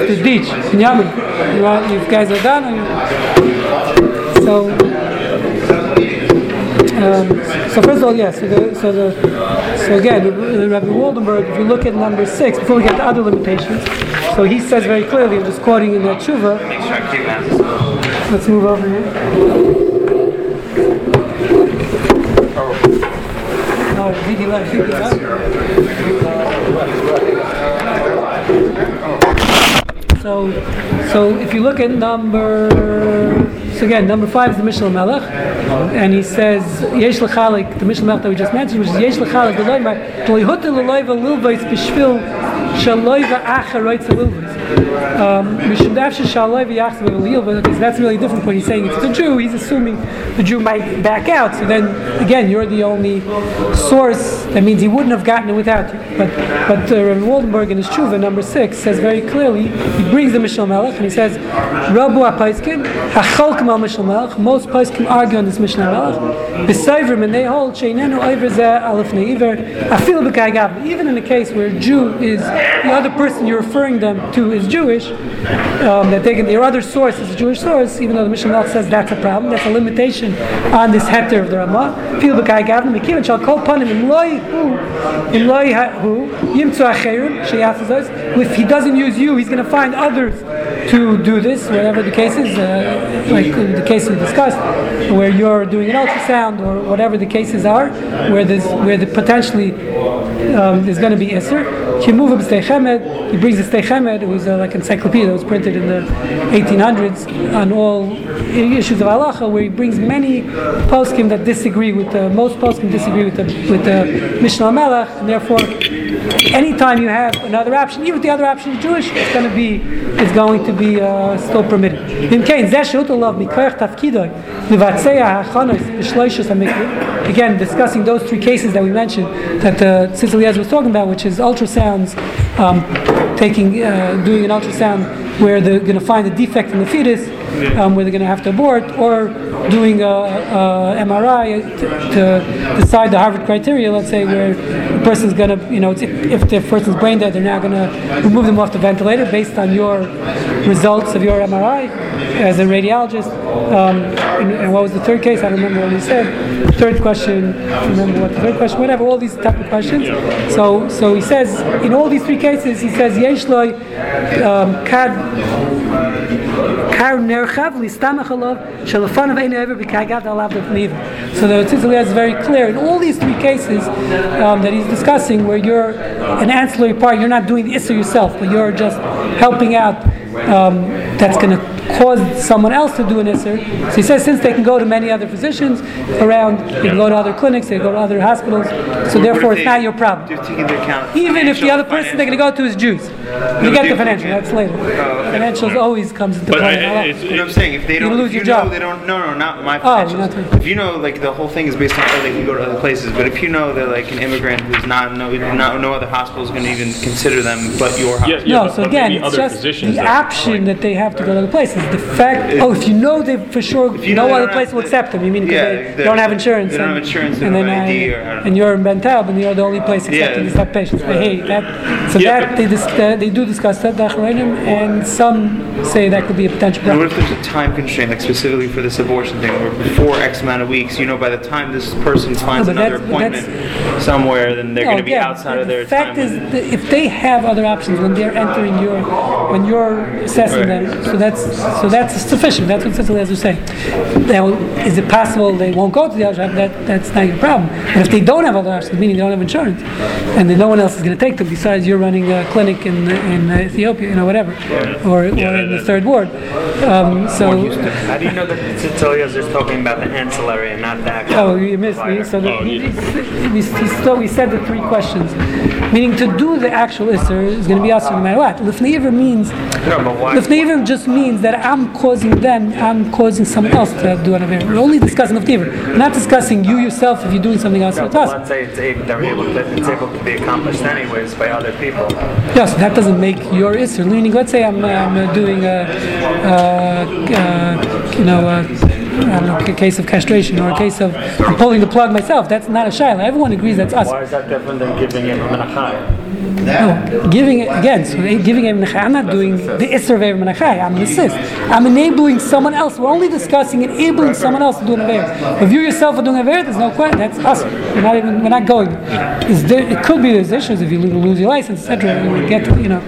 the beach, Binyamin. You, you guys are done? So, um, so first of all, yes. so, the, so, the, so again, Rabbi Waldenberg, if you look at number six, before we get to other limitations, so he says very clearly, I'm just quoting in that tshuva. Let's move over here. Oh, Ziggy left. So, so if you look at number, so again, number five is the Mishneh LaMelech, and he says Yesh Lechalik, the Mishneh LaMelech that we just mentioned, which is Yesh Lechalik, the Loiva, Tolihuta Loiva Lilvais Bishvil Shaloiva Acharoitz Lilvais. Because that's really different when he's saying it's the Jew. He's assuming the Jew might back out. So then, again, you're the only source. That means he wouldn't have gotten it without you. But but uh, Rabbi Waldenberg in his Tshuva, number six, says very clearly, he brings the Mishneh LaMelech and he says, Rabu HaPaiskim, HaCholkim al Mishneh LaMelech, most Paiskim argue on this Mishneh LaMelech, B'Seivrim, and they hold, Sheinenu Oiver Zeh Aleph Ne'iver, Afil B'Kai Even in a case where a Jew is, the other person you're referring them to is Jewish, um, that they their other source is a Jewish source, even though the Mishnah says that's a problem, that's a limitation on this heter of the Ramah. Afil B'Kai Gavim, Mekivin Shal Kol Panim, Im Loi Hu, Im Loi Yimtzu Acherim, Sheyafazos, if he doesn't use you, he's going to find others to do this, whatever the case is, uh, like the case we discussed, where you're doing an ultrasound or whatever the cases are, where there's where the potentially um, there's going to be Isser. He moves He brings the Sdei Chemed, was uh, like encyclopedia that was printed in the 1800s on all issues of halacha, where he brings many poskim that disagree with the most poskim disagree with the with the Mishneh LaMelech, and therefore anytime you have another option, even if the other option is Jewish, it's going to be it's going to be uh, still permitted. Again, discussing those three cases that we mentioned that uh, Tzitz was talking about, which is ultrasounds, um, taking uh, doing an ultrasound where they're going to find a defect in the fetus, um, where they're going to have to abort, or doing a, a MRI to, to, decide the Harvard criteria. Let's say where the person's going to, you know, if, the person's brain dead, they're now going to remove them off the ventilator based on your results of your MRI as a radiologist. Um, and, and, what was the third case? I don't remember what he said. Third question. Remember what the third question? Whatever. All these type of questions. So, so he says in all these three cases, he says Yeshloi um, Kad so the Tzitz is very clear in all these three cases um, that he's discussing, where you're an ancillary part, you're not doing the issue yourself, but you're just helping out. Um, that's going to cause someone else to do an Isser. So he says since they can go to many other physicians around, they can go to other clinics, they go to other hospitals, so therefore it's not your problem. Even if the other person they're going to go to is Jews. You get the financial, that's later. Oh, Financials always comes into play. you know what I'm saying? If they don't, lose if your you know job. they don't, no, no, not my Oh, financials. if you know, like the whole thing is based on oh, they can go to other places, but if you know that like an immigrant who's not, no, not, no other hospital is going to even consider them but your hospital. Yeah, No, but- so but again, it's just the that- option that they have to go to other places. The fact, oh, if you know they for sure you know no they other place will accept them. You mean because Yeah, they they- don't have insurance? they don't and, have insurance, and then I- ID or I don't and you're in Ben Taub and you're the only place accepting Yeah. these type patients. But hey, that so that they dis- they do discuss that Dachranim, and some say that could be a potential And what problem. if there's a time constraint, like specifically for this abortion thing, where before X amount of weeks, you know, by the time this person finds but another that's- but that's- appointment somewhere, then they're No, going to be again, outside of the their fact time. is, if they have other options when they're entering your, when you're assessing Right. them, so that's so that's sufficient. That's what Cicely is saying. Now, is it possible they won't go to the other? That that's not your problem. But if they don't have other options, meaning they don't have insurance, and then no one else is going to take them besides you're running a clinic in uh, in Ethiopia, you know, whatever, or, or in the third ward. Um, so. How do you know that Tzitz Eliezer is talking about the ancillary and not the actual? Oh, you missed me. So the, Oh, he, yeah. he, he, he, still, we said the three questions. Meaning to do the actual Isser is going to be us no matter what. Lifneiver means, No, but why? Just means that I'm causing them, I'm causing someone else to do an Aver. We're only discussing Lifneiver. We're not discussing you yourself if you're doing something else No, with but us. let's say it's able, they're able to, it's able to be accomplished anyways by other people. Yes, that doesn't make your Isser. Meaning, let's say I'm, uh, I'm uh, doing a, uh, uh, you know, uh, I don't know, a case of castration or a case of pulling the plug myself. That's not a Shaila. Everyone agrees that's us. Why is that different than giving him a Min HaChai? No, giving again. So giving him Min HaChai. I'm not doing the isser of Ever Min HaChai. I'm an assist. I'm enabling someone else. We're only discussing enabling someone else to do an aver. If you yourself are doing an aver, there's no question. That's us. We're not even. We're not going. There, it could be there's issues if you lose your license, etc. You get you know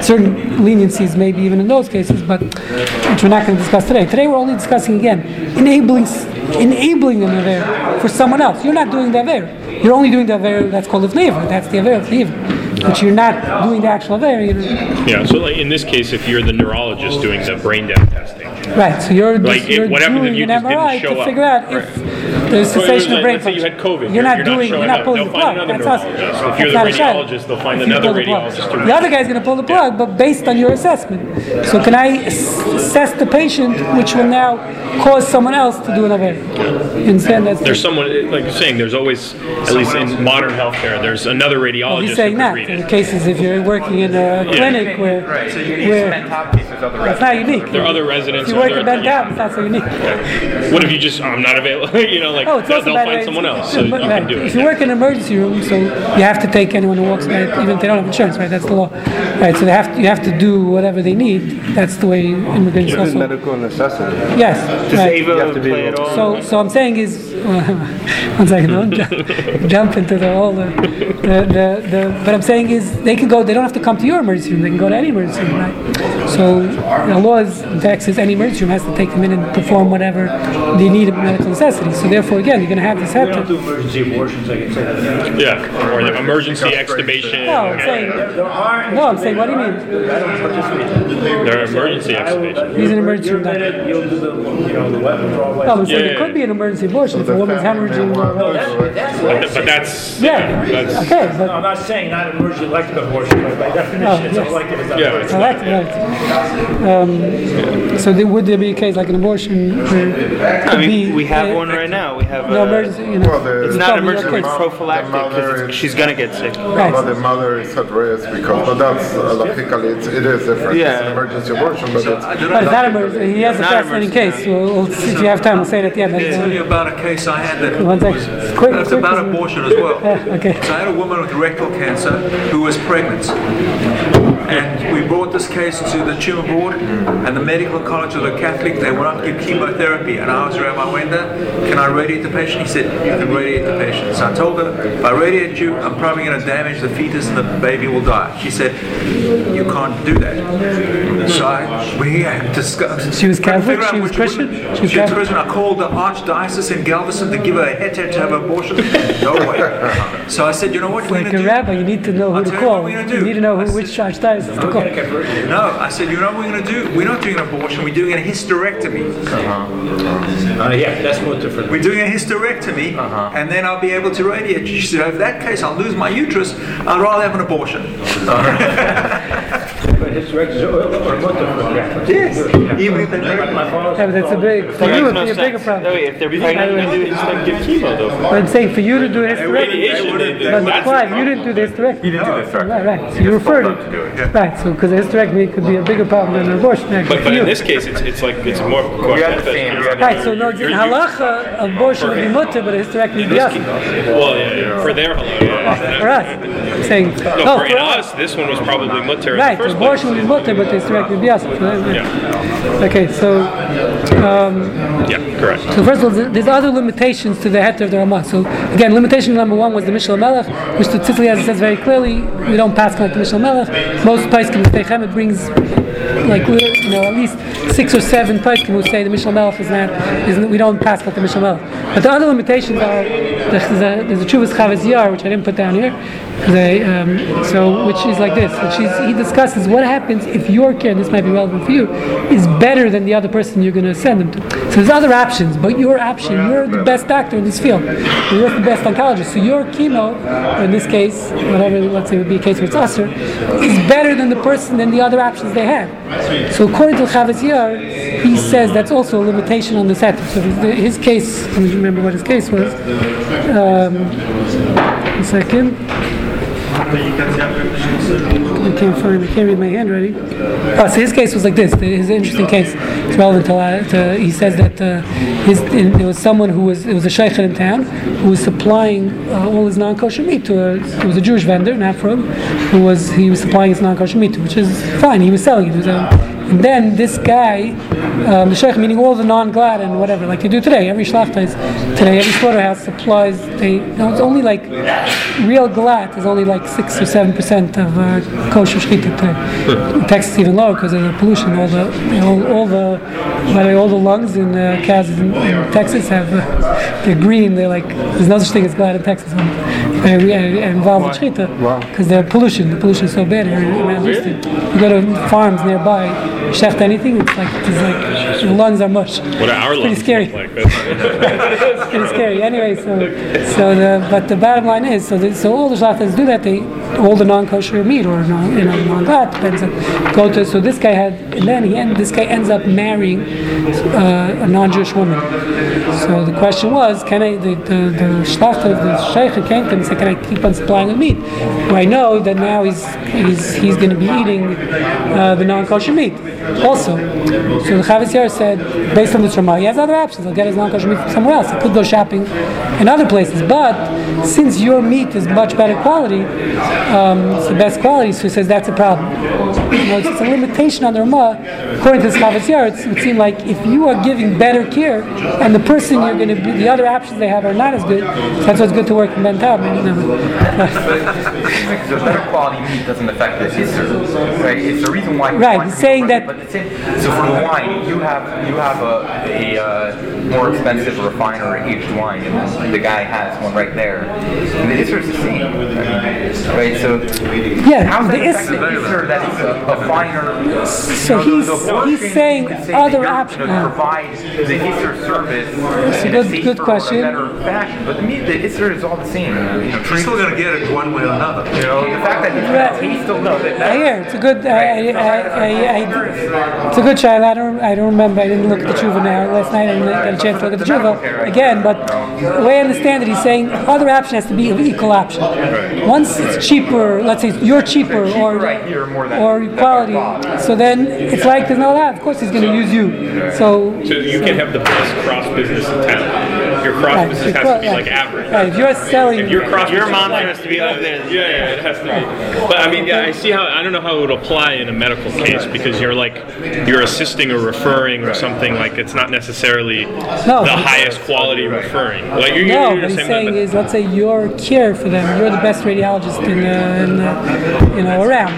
certain leniencies, maybe even in those cases, but which we're not going to discuss today. Today we're only discussing again enabling enabling an aver for someone else. You're not doing the aver. You're only doing the aver that's called the That's the aver of but you're not doing the actual aver. You know? Yeah. So like in this case, if you're the neurologist doing the brain death testing, Right. So you're, Like, you're it- what happens if doing you an just didn't MRI show to up? figure out if there's Well, cessation of like, brain let's say you had COVID. You're, You're- not doing. you're not pulling the plug. That's us. If you're the not a radiologist, they'll find another the plug. radiologist The other guy's going to pull the plug, but based on your assessment. So can I assess the patient, which will now cause someone else to do an aver? You understand? That's there's someone like you're saying. There's always, at least in modern healthcare, there's another radiologist He's who saying that. In cases if you're working in a clinic where, Right. So you, you where spend top cases of the it's not unique. There are other residents. If you work other- in Ben Taub, it's not so unique. What if you just, I'm not available? you know, like Oh, it's they'll, also they'll find way, someone it's- else, so you but, can right, do If it. you work in an emergency room, so you have to take anyone who walks, right, even if they don't have insurance, right? That's the law, right? So they have to, you have to do whatever they need. That's the way immigrants It's also. medical necessity. Yes, Does right. Ava have to be play able? So, so I'm saying is, one second, don't jump, jump into the whole, the, the, the, but I'm saying is, they can go, they don't have to come to your emergency room, they can go to any emergency room, right? So, the law is, in Texas, any emergency room has to take them in and perform whatever they need of medical necessity. So therefore, again, you're gonna have this We don't happen. do emergency abortions, I can say that. Yeah, or the emergency extubation. No, I'm saying, There are. no, I'm saying, what do you mean? I don't participate. There are emergency extubations. He's an emergency You're room doctor. admitted, you'll do the, you know, the weapon draw. No, I'm saying Yeah, it yeah, could be an emergency abortion if a woman's hemorrhaging or No, that's, that's what I'm But, but that's Yeah, that's okay, No, but I'm not saying not an emergency elective abortion, but by definition, oh, it's yes. elective. it's not yeah. emergency. It's, Right, right. Um, so there, would there be a case like an abortion where I mean, be, we have uh, one right now. We have No uh, emergency, you know. Well, the- It's It's not probably emergency, it's prophylactic because she's gonna get sick. Right. But the mother is at risk because, but that's uh, logically, it's, it is different. It's an emergency abortion, but it's. But it's not emergency. He has a fascinating emergency, case. We'll, we'll, if you have time, we'll say it at the end. I'll tell you about a case I had that One second. Quick, that's quick. about abortion as well. Yeah, okay. So I had a woman with rectal cancer who was pregnant. And we brought this case to the tumor board, and the medical college of the Catholic, they will not give chemotherapy. And I was around my window, can I radiate the patient? He said, you can radiate the patient. So I told her, if I radiate you, I'm probably going to damage the fetus and the baby will die. She said, you can't do that. So I, we had discussed. She was Catholic? She was which- Christian? She She was was Catholic? Christian. I called the Archdiocese in Galveston to give her a heter to have an abortion. No way. So I said, you know what we're Like a do? rabbi, you need to know who to tell you what call. You need to know which I who, which church dies to call. No, I said, you know what we're going to do? We're not doing an abortion, we're doing a hysterectomy. Uh, yeah, that's more different. We're doing a hysterectomy, and then I'll be able to radiate you. She said, in that case, I'll lose my uterus. I'd rather have an abortion. But his direct is or or more different. Yeah. Yes, even if they're pregnant. My father's. Yeah, but that's a big, for you, it'd be a bigger problem. if they're pregnant, By the way, do just like give chemo though. But I'm saying for you to do a hysterectomy. Radiation. they- they- But that's Clive, you didn't do the hysterectomy. You didn't do the this, Right, right. So you referred it. Right, so because a hysterectomy could be a bigger problem than an abortion actually But, for but you. in this case, it's it's like it's more. We had the same. we had the Right, so no, in halacha, abortion would be mutter, but a hysterectomy would be us. Well, yeah, yeah. For their hello, yeah. For us. Saying, No, oh, for for us. us, this one was probably mutter in Right, the first abortion mutter, but hysterectomy would be us. Yeah. Okay, so, um, Yeah, correct. so first of all, there's other limitations to the heter of the Ramah. So again, limitation number one was the Mishneh LaMelech, which the Tzitli as it says very clearly, we don't pass like the Mishneh LaMelech. Most Paiskim Teichem, it brings like you know at least six or seven Paiskim who say the Mishneh LaMelech is not, is we don't pass like the Mishneh LaMelech. But the other limitations are there's a, there's a Chuvas Chavos Yair, which I didn't put down here. They, um, so which is like this, which is he discusses what happens if your care, this might be relevant for you, is better than the other person you're going to send them to. So there's other options, but your option, you're the best doctor in this field, you're the best oncologist. So your chemo, in this case, whatever, let's say it would be a case where it's usher, is better than the person than the other options they have. So according to Chavos he says that's also a limitation on the set. So his, his case, let me remember what his case was. Um, a second. I can't find. I can't read my handwriting. Oh, so his case was like this. His interesting case. It's relevant to. to he says that uh, his in, there was someone who was it was a sheikh in town who was supplying uh, all his non-kosher meat to a. It was a Jewish vendor, not from, who was he was supplying his non-kosher meat to, which is fine. He was selling it. He was a, And then this guy, um, the sheikh, meaning all the non-glatt and whatever, like they do today. Every shlachta is today. Every slaughterhouse supplies. They you know, it's only like real glatt is only like six or seven percent of uh, kosher shechita today. In Texas even lower because of the pollution. All the know, all the by the way, all the lungs in uh, cows in, in Texas have uh, they're green. They're like there's no such thing as glatt in Texas. They're uh, involved with shechita because the pollution. The pollution is so bad here around Houston. You go to farms nearby, shecht anything, it's like it's like your lungs are mush. What are our It's lungs pretty scary. like? It's pretty scary. Anyway, so so the but the bottom line is so the, so all the shlachtas do that. They all the non-kosher meat or non you know non-glatt depends on go to. So this guy had and then he end, this guy ends up marrying uh, a non-Jewish woman. So the question was, can I the the, the shlachta the sheikh came to him and said, can I keep on supplying the meat? Well, I know that now he's he's he's going to be eating uh, the non-kosher meat also. So the Chavis said, based on the Ramah, he has other options. He'll get his non-kosher meat from somewhere else. He could go shopping in other places. But since your meat is much better quality, um, it's the best quality, so he says that's a problem. You know, it's, a limitation on the Ramah. According to the Chavis it would seem like if you are giving better care, and the person you're going to be, the other options they have are not as good, so that's why it's good to work in Ben Taub. the better quality meat doesn't affect the right? It's the reason why. Right, he's saying that- But the so for the wine, you have you have a, a uh, more expensive refiner aged wine, and the guy has one right there. And the Isser is the same, I mean, right? So Yeah, how's the that the Isser- Isser that is a, a finer? So you know, he's- the, the he's saying say other that you're gonna provide the Isser service a in good- a safer good question. a better fashion, but the meat, the Isser is all the same. You know, You're still going to get it one way or another. you know, the fact that it's Right. gonna taste a little I hear it's a good. I, I, I, I, I, it's a good child. I don't. I don't remember. I didn't look at the tshuva now. Last night I didn't get a chance to look at the tshuva again. But the way I understand it, he's saying other option has to be of equal option. Once it's cheaper, let's say you're cheaper or right here more than- or than quality. So then it's like there's no that. Of course he's going to use you. So So you can have the best cross business in town. Your cross Right, business has to be like average. Right, if you're selling, If your cross Your business- mantra has to be over there. Yeah, yeah, it has to be. But I mean, yeah, I see how I don't know how it would apply in a medical case because you're like you're assisting or referring or something like it's not necessarily No. the highest quality referring. Like you're, No, you're what he's saying but- is, let's say you're care for them. You're the best radiologist in, uh, in uh, you know, around.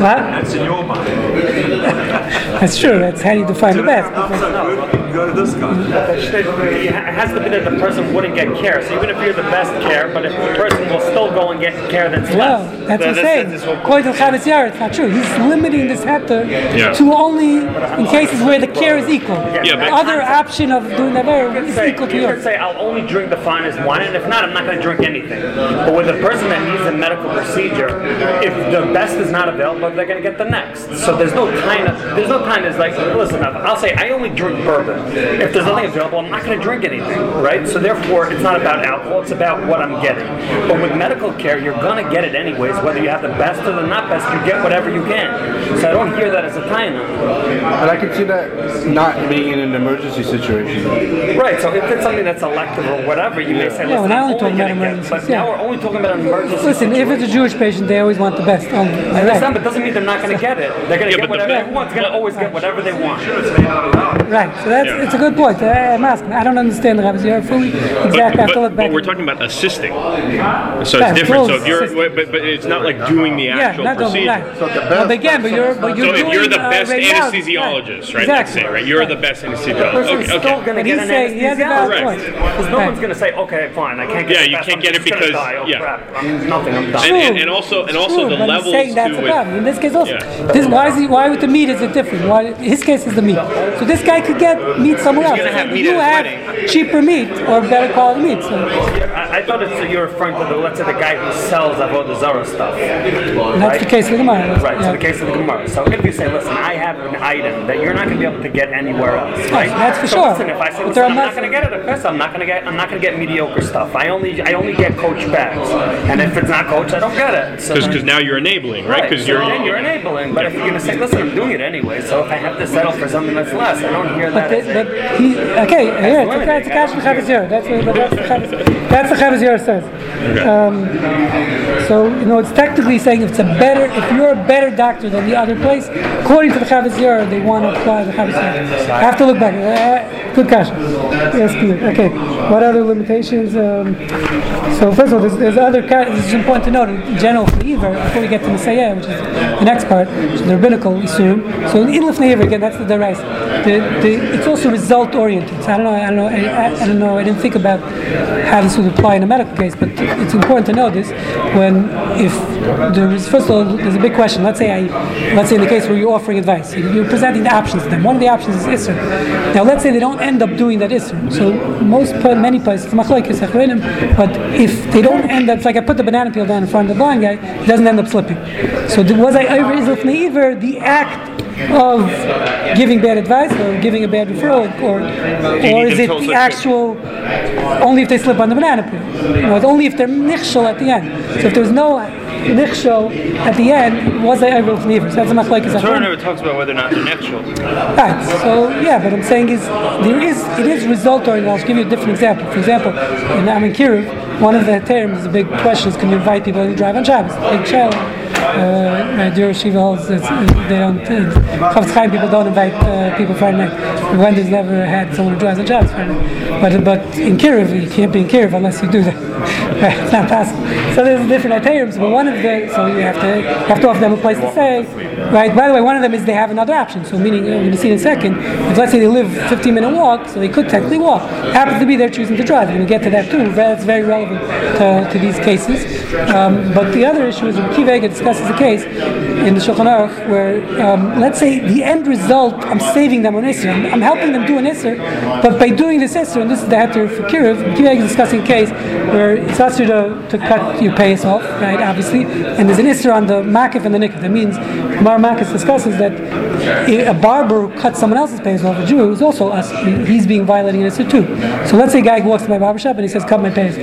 What? That's in your mind. That's true. That's how you define the best. Not so good, you can go to this guy. It has to be that the person wouldn't get care. So even if you're the best care, but if the person will still go and get care that's No, less. that's what I'm then saying. this- this According to Chavis Yair, it's not true. He's limiting this heter Yeah. to only in cases where the care is equal. Yeah, the but- other option of doing that there You could is say, equal to you could say, I'll only drink the finest wine, and if not, I'm not going to drink anything. But with a person that needs a medical procedure, if the best is not available, they're going to get the next. So there's no kind of, there's no kind of like, listen, I'll say, I only drink bourbon. If there's nothing available, I'm not going to drink anything, right? So therefore, it's not about alcohol, it's about what I'm getting. But with medical care, you're going to get it anyways, whether you have the best or the not best, you get whatever you can. So I don't hear that as a tie-in. But I can see that not being in an emergency situation. Right, so if it's something that's elective or whatever, you may say, Yeah, listen, we're not I'm only only talking about to get, but emergencies, yeah. now we're only talking about an emergency Listen, if it's a Jewish patient, they always want the best. Only. I Right. understand, but doesn't mean they're not going to get it. They're going to Yeah, get but the- whatever everyone's going to always get whatever they want. Right. So that's it's a good point. I, I'm asking. I don't understand the Chavis Yair fully. Exactly. I have But, to but, look back. but we're talking about assisting, so Yeah, it's different. So if you're, assisting. but, but it's not like doing the actual Yeah, not going procedure. right. So but again, but you're but you're so doing if you're the uh, best radiology. anesthesiologist, right? Exactly. Let's say, right? You're the best anesthesiologist. Okay, still okay. going to But get he's an saying he has a valid anesthesiologist. point. Because no Right. one's going to say, okay, fine, I can't get Yeah, the you best, can't get it because- Oh, yeah. I'm nothing, I'm done. And, and, and also, and also the but he's levels saying that's a problem. In this case also. This, why is he, why with the meat is it different? Why, his case is the meat. So this guy could get meat somewhere else. gonna have meat you at have wedding. cheaper meat or better quality meat. So I, I thought it's, you're referring to the, let's say, the guy who sells Avodah Zarah stuff. that's the case with the Gemara. Right, Yeah. so the case of the Gemara. So if you say, listen, I have an item that you're not going to be able to get anywhere else, right? that's for so sure. Listen, if I say, listen, I'm not going to get it at first, I'm not going to get, I'm not going to get mediocre stuff. I only, I only get Coach bags, and if it's not Coach, I don't get it. So Because then- now you're enabling, right? Because so you're, then you're enabling. But if you're going to say, listen, I'm doing it anyway, so if I have to settle for something that's less, I don't hear But, that. the, as a- but he, okay, here, that's, that's the Kash Chavis Yair. That's what, that's the that's the says. Um, so you know, it's technically saying if it's a better, if you're a better doctor than the other place, according to the Chavos they want to apply the Chavos I have to look back. Uh, good question. Yes, good. Okay. What other limitations? Um, so first of all, there's, there's other. This is important to note in general for Iver before we get to the Mesayeia, which is the next part, which is the rabbinical issue. So in Ilif Iver again, that's the derais. The, the, it's also result oriented. I don't know. I don't know. I, I, don't know. I didn't think about how this would apply in a medical case, but it's important to know this when if there is first of all there's a big question. Let's say I let's say in the case where you're offering advice, you're presenting the options to them. One of the options is Isser. Now let's say they don't end up doing that Isser. So most many places but if they don't end up it's like I put the banana peel down in front of the blind guy, it doesn't end up slipping. So was I over the act of giving bad advice or giving a bad referral, or or is it the actual only if they slip on the banana peel? You know, it's only if they're nichshel at the end. So if there's no nichshel at the end, was they able to So that's a machlokes. Never talks about whether or not they're nichshel. Right. So yeah, but I'm saying is there is it is result oriented. I'll give you a different example. For example, in Amin Kiruv, one of the terms, the big question is, can you invite people to drive on Shabbos? Big challenge uh, holds that they don't, uh, Chaim people don't invite uh, people Friday night. Wendy's never had someone who drives on Shabbos Friday night. But, but in Kiruv, you can't be in Kiruv unless you do that. it's not possible. So there's different Atayrims, but one of the, so you have to, you have to offer them a place to stay. Right, by the way, one of them is they have another option. So meaning, we're going to see in a second, if let's say they live 15 minute walk, so they could technically walk. Happens to be they're choosing to drive. To get to that too. That's very relevant to, to these cases. Um, but the other issue is when Discusses a case in the Shulchan Aruch where, um, let's say, the end result, I'm saving them on Isser. I'm, helping them do an Isser, but by doing this Isser, and this is the Heter for Kiruv, Akiva Eiger is discussing case where it's you to, to cut your payas off, right, obviously, and there's an Isser on the Makif and the Nikaf. That means, Mar Makif discusses that a barber who cuts someone else's payas off, a Jew, is also us, he's being violating an Isser too. So let's say a guy walks to my barber shop and he says, cut my payas.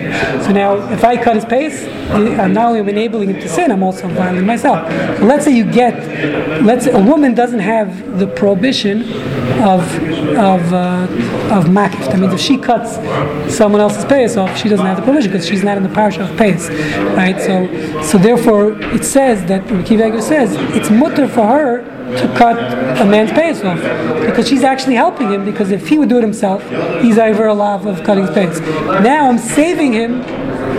So now, if I cut his payas, I'm enabling him to sin, I'm also violating myself. So let's say you get, let's say a woman doesn't have the prohibition of of uh, of makif. That means if she cuts someone else's payas off, she doesn't have the prohibition because she's not in the parish of payas, right? So so therefore, it says that Kiva says it's mutter for her to cut a man's payas off because she's actually helping him because if he would do it himself, he's over a lot of cutting his payas. Now I'm saving him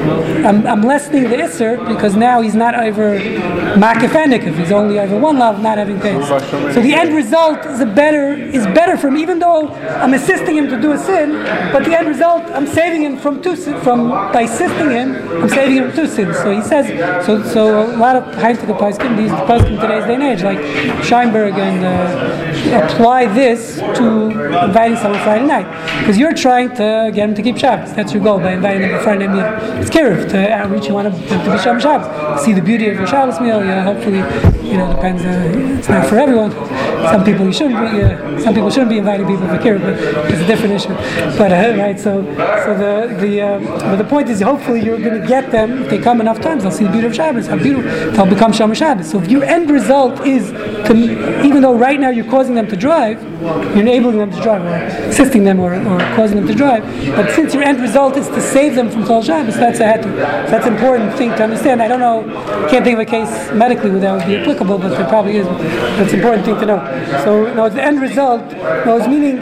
I'm, I'm lessening the Isser because now he's not over Makif He's only over one love, not having pace. So the end result is better is better for him, even though I'm assisting him to do a sin. But the end result, I'm saving him from two from by assisting him, I'm saving him from two sins. So he says so. So a lot of Heintige Paiskim, these Paiskim today's day and age, like Scheinberg and uh, apply this to inviting someone Friday night because you're trying to get him to keep Shabbos. That's your goal by inviting them to Friday night Kiruv to outreach. You want to, to, be Shabbos. See the beauty of your Shabbos meal. Yeah, hopefully, you know, depends. Uh, it's not for everyone. Some people you shouldn't be. Uh, some people shouldn't be inviting people for Kiruv, but it's a different issue. But uh, right, so so the the um, but the point is, hopefully, you're going to get them. If they come enough times, they'll see the beauty of Shabbos. How beautiful they'll become Shem Shabbos. So if your end result is to, even though right now you're causing them to drive, you're enabling them to drive, or assisting them, or, or causing them to drive. But since your end result is to save them from Kol Shabbos, that's a heter. So that's an important thing to understand. I don't know, can't think of a case medically where that would be applicable, but there probably is. That's an important thing to know. So no, the end result, no, it's meaning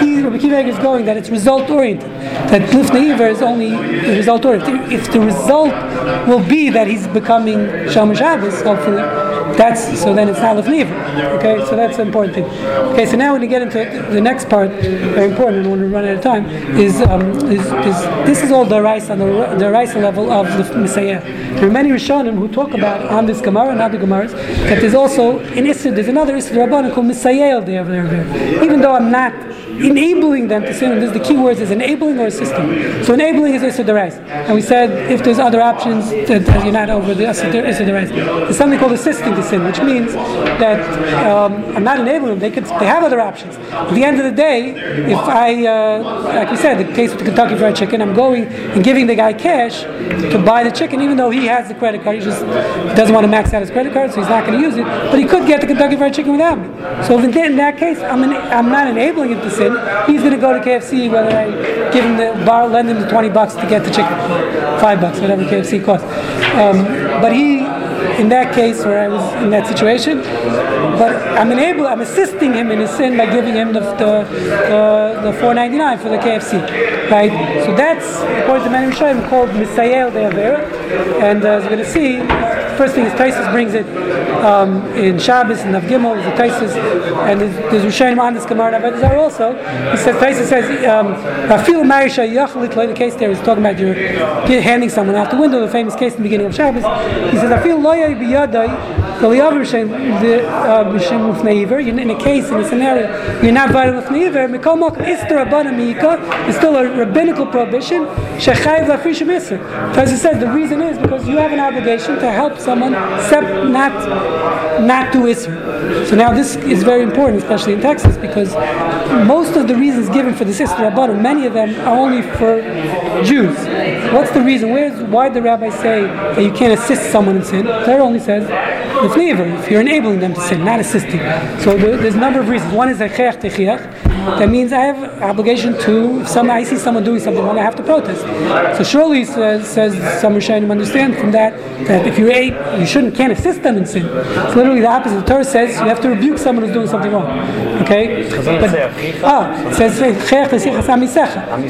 he, Rabbi Kiva is going that it's result oriented. That Lifnei is only result oriented. If the result will be that he's becoming Shomer Shabbos, hopefully, that's so then it's not Lifnei Okay, so that's an important thing. Okay, so now when we get into the next part, very important, and when we run out of time, is um, is, is this is all the on the, the level of the Mesayeia. There are many Rishonim who talk about on this Gemara and other Gemaras that there's also in Isser, there's another Isser Rabbanim called Mesayeia there, there, there. Even though I'm not enabling them to sin, this is the key words is enabling or assisting. So enabling is Isser Derais. And we said if there's other options that, that you're not over the Isser Derais, there's something called assisting sin, which means that um, I'm not enabling them. They could, they have other options. At the end of the day, if I, uh, like we said, the case with the Kentucky Fried Chicken, I'm going and giving the guy cash to buy the chicken, even though he has the credit card. He just doesn't want to max out his credit card, so he's not going to use it. But he could get the Kentucky Fried Chicken without me. So in, in that case, I'm, I'm not enabling him to sin. He's going to go to KFC whether I give him the bar, lend him the 20 bucks to get the chicken, five bucks, whatever KFC costs. Um, but he, in that case where I was in that situation, but I'm enable, I'm assisting him in his sin by giving him the the, the, the 4.99 for the KFC, right? So that's according to many Rishonim called Misayel de Avera, and uh, as we're going to see, first thing is Tosfos brings it um, in Shabbos and Avgimel, the Tosfos, and there's, Rishonim on this Gemara and Avodah also. He says Tosfos says Rafil um, Marisha Yachlit. The case there is talking about you're handing someone out the window. The famous case in the beginning of Shabbos. He says Rafil Loyay Biyadai. In a case, in a scenario, you're not vital with neiver. It's still a rabbinical prohibition. As he says, the reason is because you have an obligation to help someone not not do isra. So now this is very important, especially in Texas, because most of the reasons given for this isra rabbanim, many of them are only for Jews. What's the reason? Where's why the rabbi say that you can't assist someone in sin? Torah only says neighbor, if you're enabling them to sin, not assisting. So there's a number of reasons. One is a cheach techiach. That means I have obligation to, if some, I see someone doing something wrong, I have to protest. So surely says, says some Rishonim understand from that that if you're you shouldn't, can't assist them in sin. It's literally the opposite. The Torah says you have to rebuke someone who's doing something wrong. Okay? But, ah, it says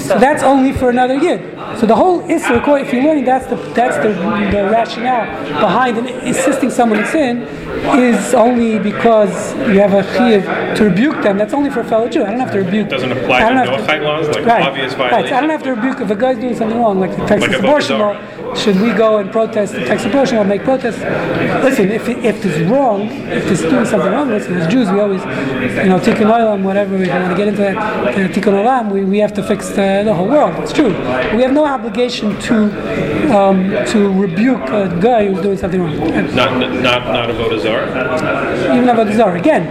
so that's only for another year. So the whole issue, if you're learning, that's the that's the, the rationale behind assisting someone in sin is only because you have a chiyuv to rebuke them. That's only for a fellow Jew. I don't have to rebuke. Doesn't apply to Noahide laws, like right, obvious right. violations. So I don't have to rebuke if a guy's doing something wrong, like the Texas Like abortion law. Should we go and protest the Texas abortion law, make protests? Listen, if if is wrong, if is doing something wrong, listen, as Jews, we always, you know, tikkun olam, whatever. We don't want to get into that. Uh, tikkun olam, we, we have to fix the, the whole world. It's true. We have no obligation to um, to rebuke a guy who's doing something wrong. Not not not a vote czar. even about the czar. Again,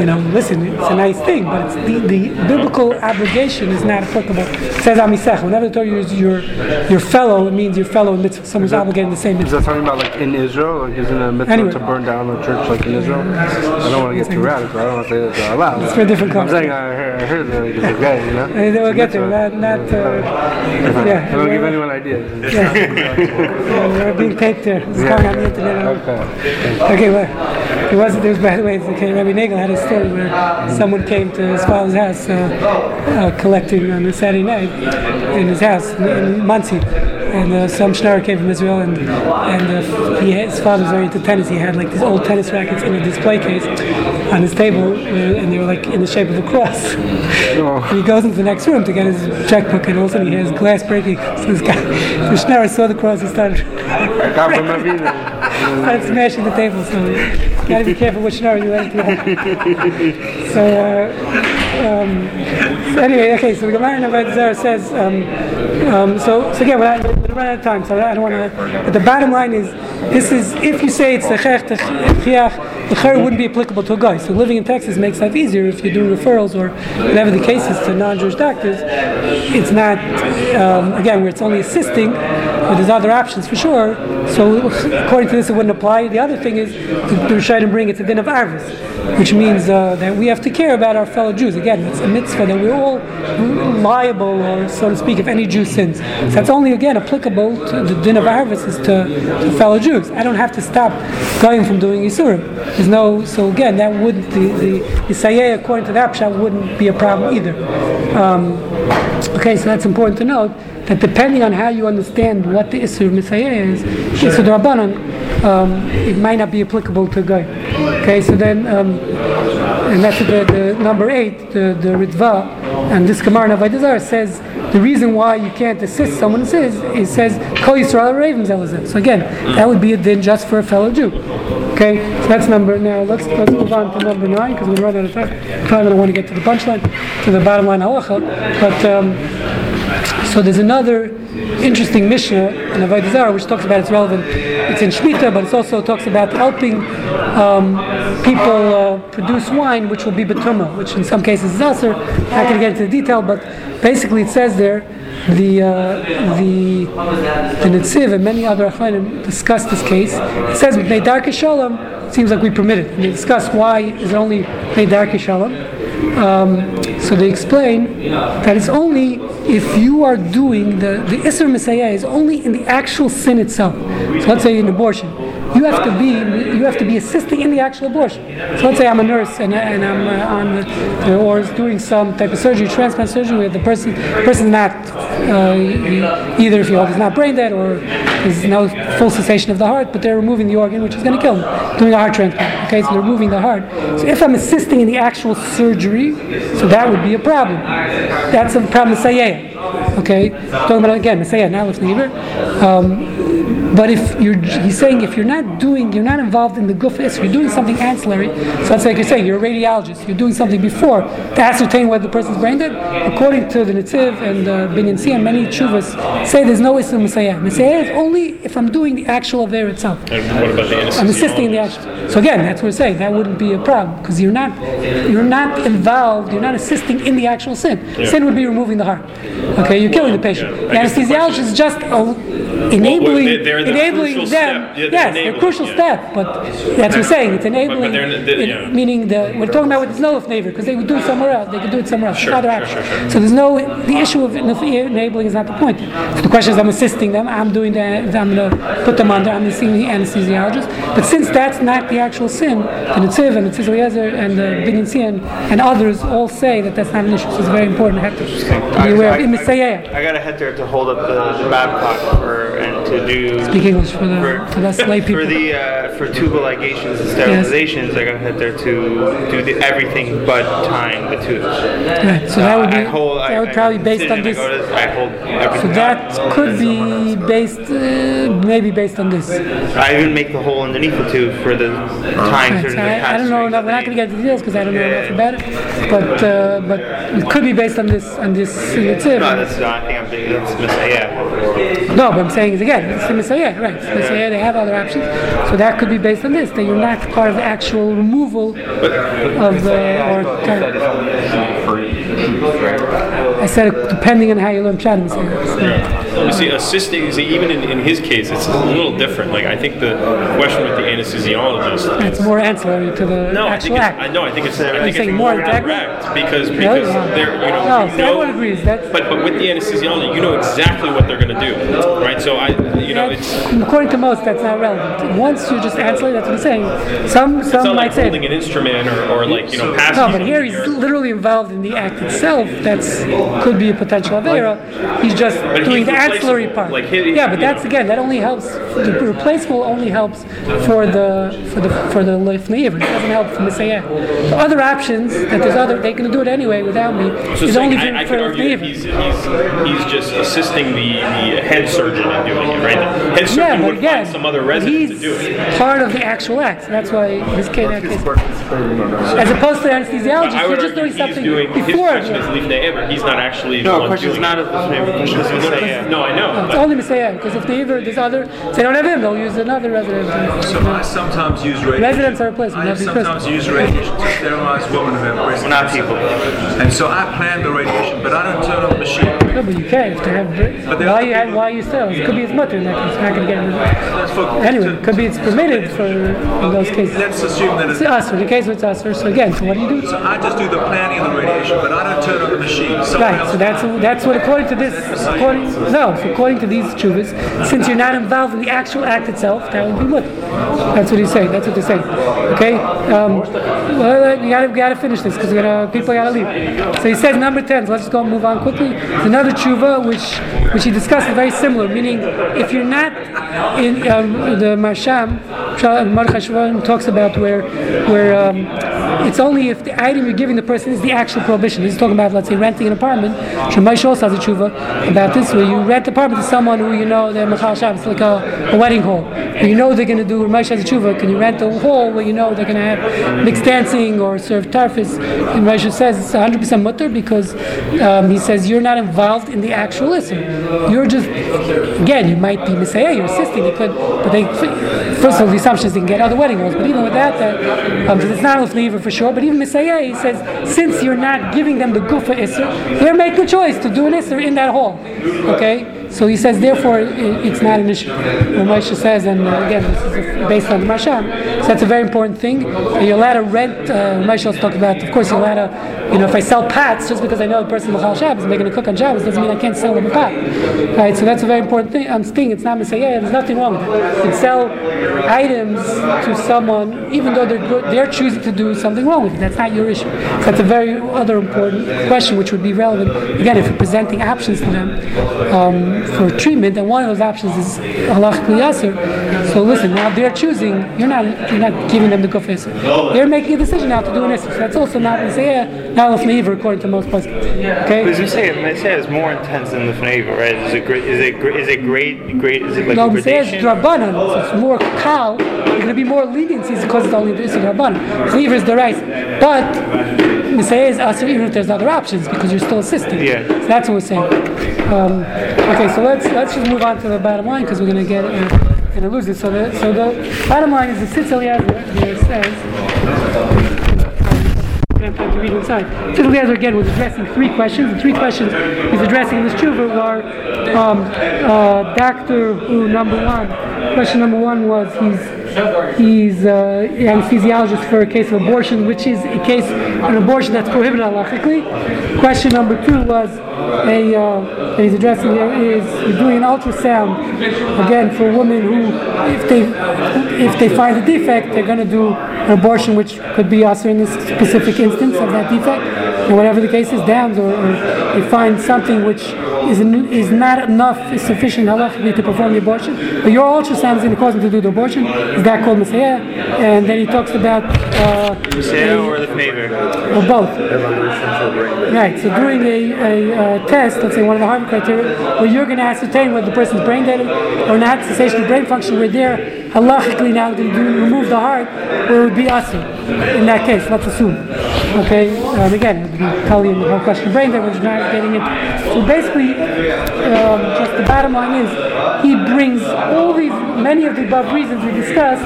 you know, listen, it's a nice thing, but it's the, the biblical obligation is not applicable. It says Amisech. Whenever the Torah uses your your fellow, it means your fellow in mitzvah. Someone's obligated the same Is that talking about like in Israel? Like isn't a mitzvah Anyway. to burn down a church like in Israel? I don't want to get too radical. I don't want to say that they're allowed. It's for a different I'm saying. I heard, I heard that it's okay, you know? We'll get there. Not, not uh, yeah. I don't give anyone ideas. yeah. We're being taped there. It's coming on the internet. Okay. Okay, well, it wasn't. There was, by the way, okay, Rabbi Nagel had a story where someone came to his father's house uh, uh, collecting on a Saturday night in his house in, in Monsey. And uh, some schnarr came from Israel, and and uh, he, his father was very into tennis. He had like these old tennis rackets in a display case on his table, uh, and they were like in the shape of a cross. And he goes into the next room to get his checkbook, and all of a sudden he hears glass breaking. So this guy, the schnarr saw the cross and started God from my vida. started smashing the table. So you gotta be careful which schnarr you let into. So, uh, um, so anyway, okay. So the Gemara Avodah Zarah says. Um, um, so, so again, we're, not, we're running out of time, so I don't want to. But the bottom line is, this is if you say it's the chech, the chayr wouldn't be applicable to a guy. So living in Texas makes life easier if you're doing referrals or whatever the case is to non-Jewish doctors. It's not um, again where it's only assisting, but there's other options for sure. So according to this, it wouldn't apply. The other thing is the, Rishonim bring it's a din of arvis, which means uh, that we have to care about our fellow Jews. Again, it's a mitzvah that we're all liable, or so to speak, if any Jew sins. So that's only again applicable to the din of arvis is to, to fellow Jews. I don't have to stop going from doing Yisurim. There's no so again that would the the Isaiah according to that pshat wouldn't be a problem either. Um, okay, so that's important to note that depending on how you understand what the Isur Mesayeia is, Isur Rabbanon, um, it might not be applicable to a guy. Okay, so then, um, and that's the, the number eight, the, the Ritva, and this Gemara Zarah says the reason why you can't assist someone is, it says Kol Yisrael Areivim. So again, that would be a din just for a fellow Jew. Okay, so that's number. Now let's let's move on to number nine because we're running out of time. Probably don't want to get to the punchline, to the bottom line halacha, but. Um, So there's another interesting Mishnah in Avodah Zarah which talks about it's relevant. It's in Shemitah, but it also talks about helping um, people uh, produce wine, which will be betuma, which in some cases is not going to get into the detail, but basically it says there the uh, the the Netziv and many other Achronim discuss this case. It says with Neidarke Shalom, seems like we permit it. And they discuss why is it only Neidarke Shalom. Um, so they explain that it's only if you are doing the the Mesayeia is only in the actual sin itself. So let's say an abortion, you have to be you have to be assisting in the actual abortion. So let's say I'm a nurse and, and I'm uh, on the, or doing some type of surgery, transplant surgery, where the person person's not uh, either if he is not brain dead or there's no full cessation of the heart, but they're removing the organ which is going to kill him, doing a heart transplant. Okay, so they're removing the heart. So if I'm assisting in the actual surgery, so that would be a problem. That's a problem Say yeah. Okay, talking about again, Say yeah. now with neighbor. Um, but if you're, he's saying if you're not doing, you're not involved in the gufis, you're doing something ancillary. So that's like you're saying, you're a radiologist. You're doing something before to ascertain whether the person's brain dead. According to the Netziv and uh, Binyan and many chuvas say there's no Islam Mesayeia. Mesayeia is only if I'm doing the actual affair itself. And what about the I'm assisting in the action. So again, that's what we're saying. That wouldn't be a problem because you're not, you're not involved. You're not assisting in the actual sin. Yeah. Sin would be removing the heart. Okay, you're killing the patient. Yeah. The anesthesiologist is just a, enabling, they're- they're the enabling them. step. Yeah, they're yes, they're enabling, crucial yeah. step. But that's what we're saying. It's enabling. they're- they're- it- Meaning the we're talking about with this no if neighbor because they would do it somewhere else. They could do it somewhere else. Sure, It's not sure, action. sure, sure. So there's no the issue of enabling is not the point. So the question is I'm assisting them. I'm doing the I'm going to put them under. I'm seeing the anesthesiologist. But since that's not the actual sin, the Netziv and the Tzitz and uh, the Binyan Tzion and others all say that that's not an issue. So it's very important to have to be aware of. In Mesayeia. I got to head there to hold up the, the Babcock for and to do Speak English for the for us lay people. for the uh, for tubal ligations and sterilizations. I got to head there to do the, everything but tying the tubes. Right, so that would be hold, that I, would probably sit based on I this. I hold everything. So that could be based, uh, maybe based on this. I even make the hole underneath the tube for the tying Right, certain so I, I don't know enough. We're not going to get into details because I don't know enough about it. But uh, but it could be based on this on this. It's No, that's not. I think I'm thinking that's Mesayeia. No, but I'm saying is again, it's the Mesayeia, right? It's the Mesayeia, they have other options. So that could be based on this, that you're not part of the actual removal of the, or, I said depending on how you learn Pshat Mesayeia. You see, assisting, see, even in, in his case, it's a little different. Like, I think the question with the anesthesiologist. It's more ancillary to the No, I think act. I know. I think it's. I think it's more more direct because Really? because Wow. they're you know No, you see, know, everyone agrees. That's- But but with the anesthesiologist, you know exactly what they're going to do, right? So I you know it's According to most, that's not relevant. Once you're just ancillary, that's what I'm saying. Some some might like say. holding an instrument or, or like you know passing. No, but here he's something literally involved in the act itself. That's could be a potential avera. He's just But doing he's the ancillary replaceable. part. Like, he- yeah, but that's know. again that only helps. The replaceable only helps for the for the for the lifnei. It doesn't help for Mesayeia. The other options that there's other they can do it anyway without me. So is saying, only for, I, I for could argue that he's, he's, he's just assisting the, the head surgeon in doing it, right? The head surgeon Yeah, but would again, find some other resident he's to do it. part of the actual act. So that's why his case, that case. As opposed to the anesthesiologist, you're just doing something doing his question is leave neighbor. He's not actually No, one question's doing not it. of the neighbor. Question is Mesayeia. No, I know. It's but- only Mesayeia, because if they ever, there's other, if they don't have him, they'll use another resident. So I sometimes use radiation. Residents are replacement, I sometimes use radiation to sterilize women who have breast We're not people. And so I plan the radiation, but I don't turn on the machine. No, but you can if they have. But there Why are you have, people- why you still? It could be his mother in that it's not going to get rid of it. Anyway, it could be it's permitted for in those cases. Let's assume that It's it's. us. In the case with it's us, so again, so what do you do? So I just do the planning of the radiation, but I don't turn on the machine. Someone Right, else so that's that's what according to this, according no, so according to these chuvas, since you're not involved in the actual act itself, that would be what. That's what he's saying. That's what they're saying. Okay, um, well, we gotta we gotta finish this because people gotta leave. So he says number ten. So let's just go and move on quickly. Another tshuva which which he discussed is very similar, meaning if you're not in um, the Maharsham, Marchashvan talks about where where um, it's only if the item you're giving the person is the actual prohibition. He's talking about, let's say, renting an apartment. Shemaish also has a tshuva about this, where you rent apartment to someone who you know they're Machal Shabbos, like a, a wedding hall. You know they're going to do Ramesh has tshuva. Can you rent a hall where you know they're going to have mixed dancing or serve tarfis? And Ramesh says it's 100% mutter because um, he says you're not involved in the actual issue. You're just, again, you might be Mesayeia, you're assisting. They could, but they, first of all, the assumption is they can get other wedding halls. But even with that, that um, it's not Lifnei Iver for sure. But even Mesayeia, he says, since you're not giving them the gufa isser, they're making a choice to do an isser in that hall. Okay? way so he says, therefore, it's not an issue. What Moshe says, and uh, again, this is based on the Maharsham, so that's a very important thing. You're allowed to rent, uh, Moshe talked about, of course, you're allowed to, you know, if I sell pots, just because I know the person is Machal Shabbos they're going to cook on Shabbos, doesn't mean I can't sell them a pot. Right? So that's a very important thing. Um, thing. It's not Mesayeia, yeah, there's nothing wrong. You can sell items to someone, even though they're good, they're choosing to do something wrong with it. That's not your issue. So that's a very other important question, which would be relevant, again, if you're presenting options to them. Um, for treatment, and one of those options is halachically yasser. So listen, now they're choosing. You're not you're not giving them the kufis. They're making a decision now to do an issur. So that's also not Mesayeia, not lifnei iver, according to most poskim. Okay. Because Mesayeia, Mesayeia is more intense than the Fneva, right? Is it great? Is it great? Is it great? Great? Is it like no, a Mesayeia is drabanan, so it's more kal. There's going to be more leniencies because it's only this drabanan. Fneiver is the right, but Mesayeia is also even if there's other options because you're still assisting. Yeah. So that's what we're saying. Um, okay, so let's let's just move on to the bottom line because we're going to get uh, going to lose it. So the so the bottom line is the Tzitz Eliezer here says. Don't have to read inside. Tzitz Eliezer again was addressing three questions. The three questions he's addressing in this tshuva were um, uh, Doctor Who number one. Question number one was he's he's uh, anesthesiologist for a case of abortion, which is a case an abortion that's prohibited halachically. Question number two was a uh, he's addressing here is doing an ultrasound again for women who, if they if they find a defect, they're going to do an abortion, which could be also in this specific instance of that defect, and whatever the case is, dams or, or they find something which is, is not enough, is sufficient halachically to perform the abortion. But your ultrasound is going to cause them to do the abortion. Is that called Mesayeia? And then he talks about uh, Mesayeia or the Fneva? or both. Right. So doing a, a uh, test, let's say one of the Harvard criteria, where you're going to ascertain whether the person's brain dead or not, cessation of brain function, where they're halachically now going to do, remove the heart, where it would be asu. In that case, let's assume. Okay. Um, again, it would be the whole question of brain dead, which not getting it. So basically, um, just the bottom line is, he brings all these, many of the above reasons we discussed.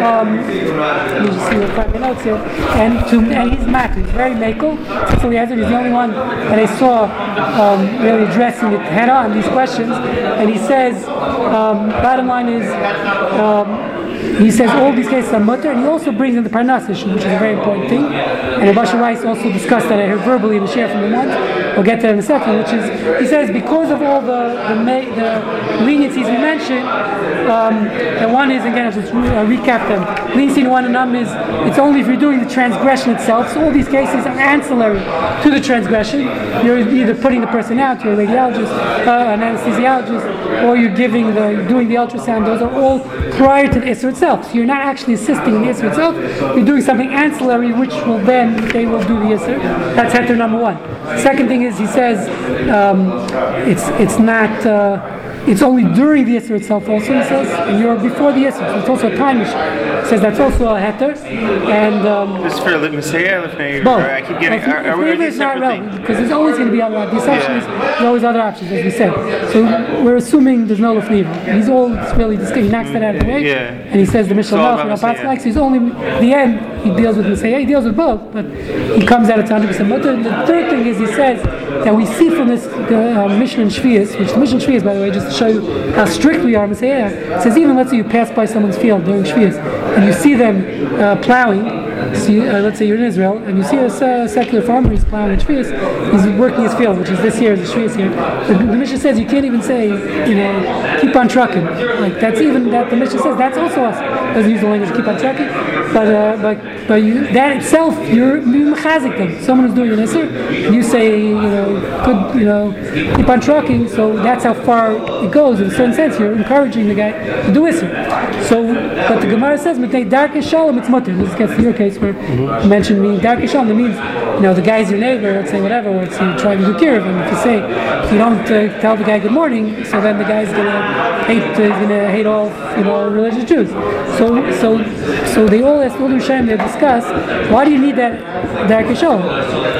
Um, let me just see what my notes here. And to and he's Mac, he's very makel. So he has it. He's the only one that I saw um, really addressing it head on these questions. And he says, um, bottom line is. Um, he says all these cases are mutter, and he also brings in the parnas which is a very important thing. And Abasha Weiss also discussed that I heard verbally in the share from the month. We'll get to that in a second, which is he says because of all the the, ma- the leniencies we mentioned, um, one is again, I'll just re- uh, recap them. Leniency in one and none is it's only if you're doing the transgression itself. So all these cases are ancillary to the transgression. You're either putting the person out, you're a radiologist, uh, an anesthesiologist, or you're giving the doing the ultrasound. Those are all prior to the itself. So you're not actually assisting in the issue itself. You're doing something ancillary, which will then they will do the issue. That's heter number one. Second thing is he says um, it's it's not. Uh, it's only during the Isser itself also, he says, and you're before the Isser, so it's also a time issue. He says that's also a heter, and um, This is for the Mesayeia or the Fneva? both. I keep getting. Are, are we it's not relevant, because there's always going to be other The is there's always other options, as we said. So we're assuming there's no Lifnei Iver. He's all really distinct. He knocks that out of the way. Yeah. And he says the Mishnah about likes. He's only, the end, he deals with Mesayeia. He deals with both, but he comes out at 100% mutter. And the third thing is he says that we see from this the uh, Mishnah in Shvias, which the Mishnah in Shvias, by the way, just show you how strict we are, it says even let's say you pass by someone's field during Shvias and you see them uh, plowing, you, uh, let's say you're in Israel and you see a uh, secular farmer, he's plowing in Shvias, he's working his field, which is this year, the Shvias here. The, the says you can't even say, you know, keep on trucking. Like that's even, that the Mishnah says that's also us. Doesn't use the language keep on trucking, but uh, but but you, that itself, you're you mechazik them. Someone who's doing an Isser, you say, you know, good, you know, keep on trucking, so that's how far it goes. In a certain sense, you're encouraging the guy to do Isser. So, but the Gemara says, "Mipnei darkei shalom, it's mutter." This gets to your case. For mentioned meaning Darkei Shalom. That means, you know, the guy's your neighbor, let's say whatever, or it's you're trying to do care of him. If you say, if you don't uh, tell the guy good morning, so then the guy's gonna hate, uh, gonna hate all, you know, religious Jews. So, so, so they all asked Ulim Shem, they discuss, why do you need that Darkei Shalom?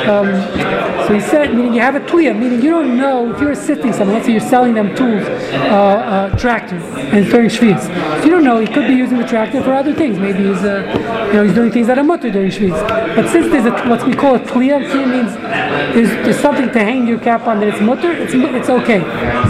Um, so he said, meaning you have a tuya, meaning you don't know if you're assisting someone, let's say you're selling them tools, uh, uh, tractor, and throwing Shviz. So you don't know, he could be using the tractor for other things. Maybe he's, uh, you know, he's doing things that are mutter Shviz. But since there's a, what we call a tuya, tuya means there's, there's something to hang your cap on that it's mutter, it's, it's okay.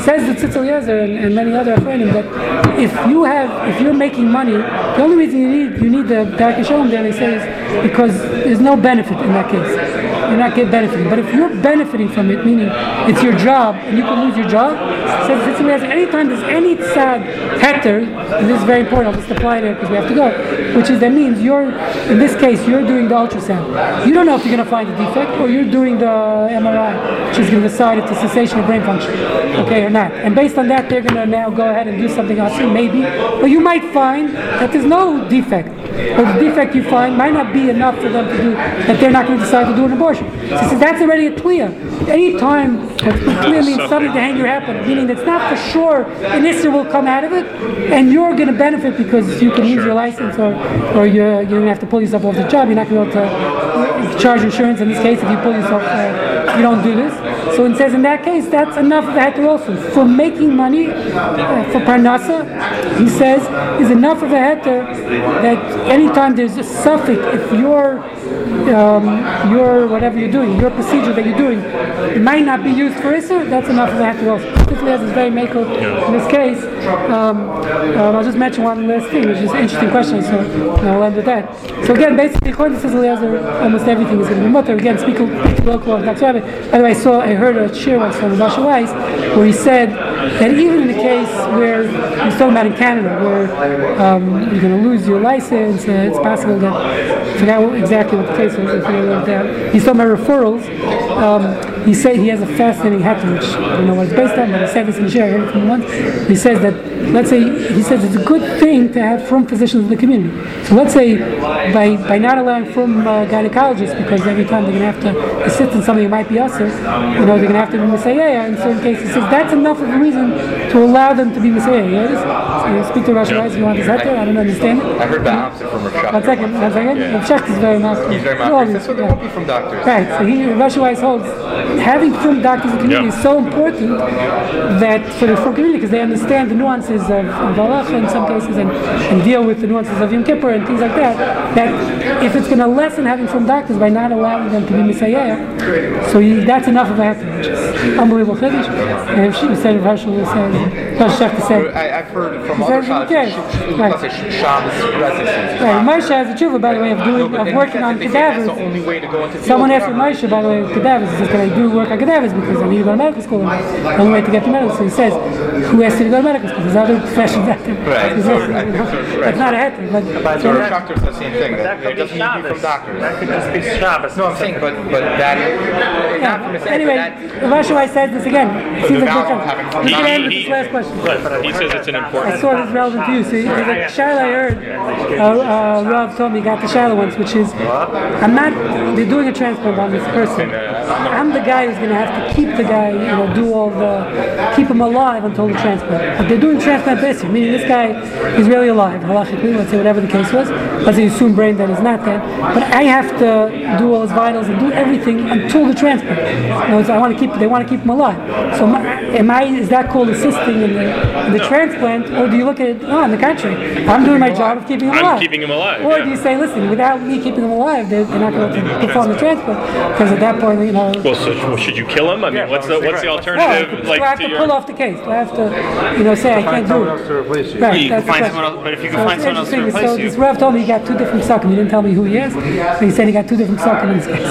Says the Tzitz Eliezer and, and many other Achronim that if you have, if you're making money, the only reason you need, you need the Darkei Shalom there, they say, is because there's no benefit in that case you're not get benefiting. But if you're benefiting from it, meaning it's your job and you can lose your job, says Eliezer, anytime there's any tzad heter, and this is very important, I'll just apply there because we have to go, which is that means you're, in this case, you're doing the ultrasound. You don't know if you're going to find a defect or you're doing the MRI, which is going to decide if it's a cessation of brain function, okay, or not. And based on that, they're going to now go ahead and do something else, maybe. But you might find that there's no defect. Or the defect you find might not be enough for them to do, that they're not going to decide to do an abortion. So he says that's already a twiya. Any time that twiya means something to hang your hat on, meaning it's not for sure an issue will come out of it, and you're going to benefit because you can lose your license or, or you're, you're going to have to pull yourself off the job. You're not going to be able to charge insurance in this case if you pull yourself, uh, you don't do this. So it says in that case, that's enough of a heter also. For making money, uh, for parnasa, he says, is enough of a heter that anytime there's a suffix, if your um, your whatever you're doing, your procedure that you're doing, it might not be used for Isser, that's enough of a heter also. Particularly is very mako in this case. Um, um, I'll just mention one last thing, which is an interesting question, so I'll end with that. So again, basically, according to Sizzle almost everything is going to be mutter. Again, speak local Orthodox Rabbi. By the way, I saw, I heard a cheer once from Rasha Weiss, where he said that even in the case where he's talking about in Canada, where um, you're going to lose your license, uh, it's possible that I forgot exactly what the case was. I forget what that. He's talking about referrals. Um, he said he has a fascinating heter, which I don't know what it's based on, but he said this in share. From once. He says that, let's say, he says it's a good thing to have from physicians in the community. So let's say by by not allowing from uh, gynecologists, because every time they're going to have to assist in something that might be usher, you know, they're going to have to be Mesayeia in certain cases. That's enough of a reason to allow them to be Mesayeia. You, you speak to Russian rights, you want this heter? I don't understand it. I heard the opposite from Rav One second, one second. Yeah. Rav is very much. He's very. He says, so they won't from doctors. Right, so he, Russia Wise holds having film doctors in the community Yeah. is so important that for the film community because they understand the nuances of, of halacha in some cases and, and deal with the nuances of Yom Kippur and things like that. That if it's going to lessen having film doctors by not allowing them to be Mesayeia, so he, that's enough of a happen, which is unbelievable chiddush. And if she said Russia says, Russia Shecht said. I, I've heard from He other says he cares. Shabbos, Right. let's say Shabbos. Right, Moshe has a tshuva, by the way, of doing, of working on they cadavers. the only way to go into Someone asked forever. Moshe, by the way, cadavers. He says, "Can I do work on cadavers because I need to go to medical school?" And the only way to get to medical school, he says, "Who asked you to go to medical school? There's other professions out there." Right, He so- says, you know, so, right. That's not a heter, but So so the doctor says the same thing. That That it could be doesn't need to be from doctors. That could just be Shabbos. No, I'm saying, but but that not from the same. Anyway, Moshe Weiss says this again. It seems like value we're of having coming. You fun. can end with He- this last question. He says it's an important. I saw this relevant to you. See, there's a shaila I heard. Uh, uh, Rav told me got the shaila once, which is, I'm not. They're doing a transplant on this person. I'm the guy who's going to have to keep the guy, you know, do all the, keep him alive until the transplant. But they're doing transplant basically, meaning this guy is really alive, halachically, let's say whatever the case was. Let's say you assume brain dead is not dead. But I have to do all his vitals and do everything until the transplant. In other words, I want to keep, they want to keep him alive. So my, am I, is that called assisting in the, in the transplant, or do you look at it, oh, on the contrary, I'm doing my job of keeping him I'm alive. keeping him alive, Or yeah. do you say, listen, without me keeping him alive, they're, they're not going to perform the transplant, because at that point, you know, Well, so well, should you kill him? I mean, what's the what's the well, alternative? do I have to to pull your off the case? Do I have to, you know, say I can't do someone else to it? replace you. Right, You can that's the find someone else- but if you can So find someone else to interesting. replace So you- this Rav told me he got two different psukim. He didn't tell me who he is, but he said he got two different psukim in this case.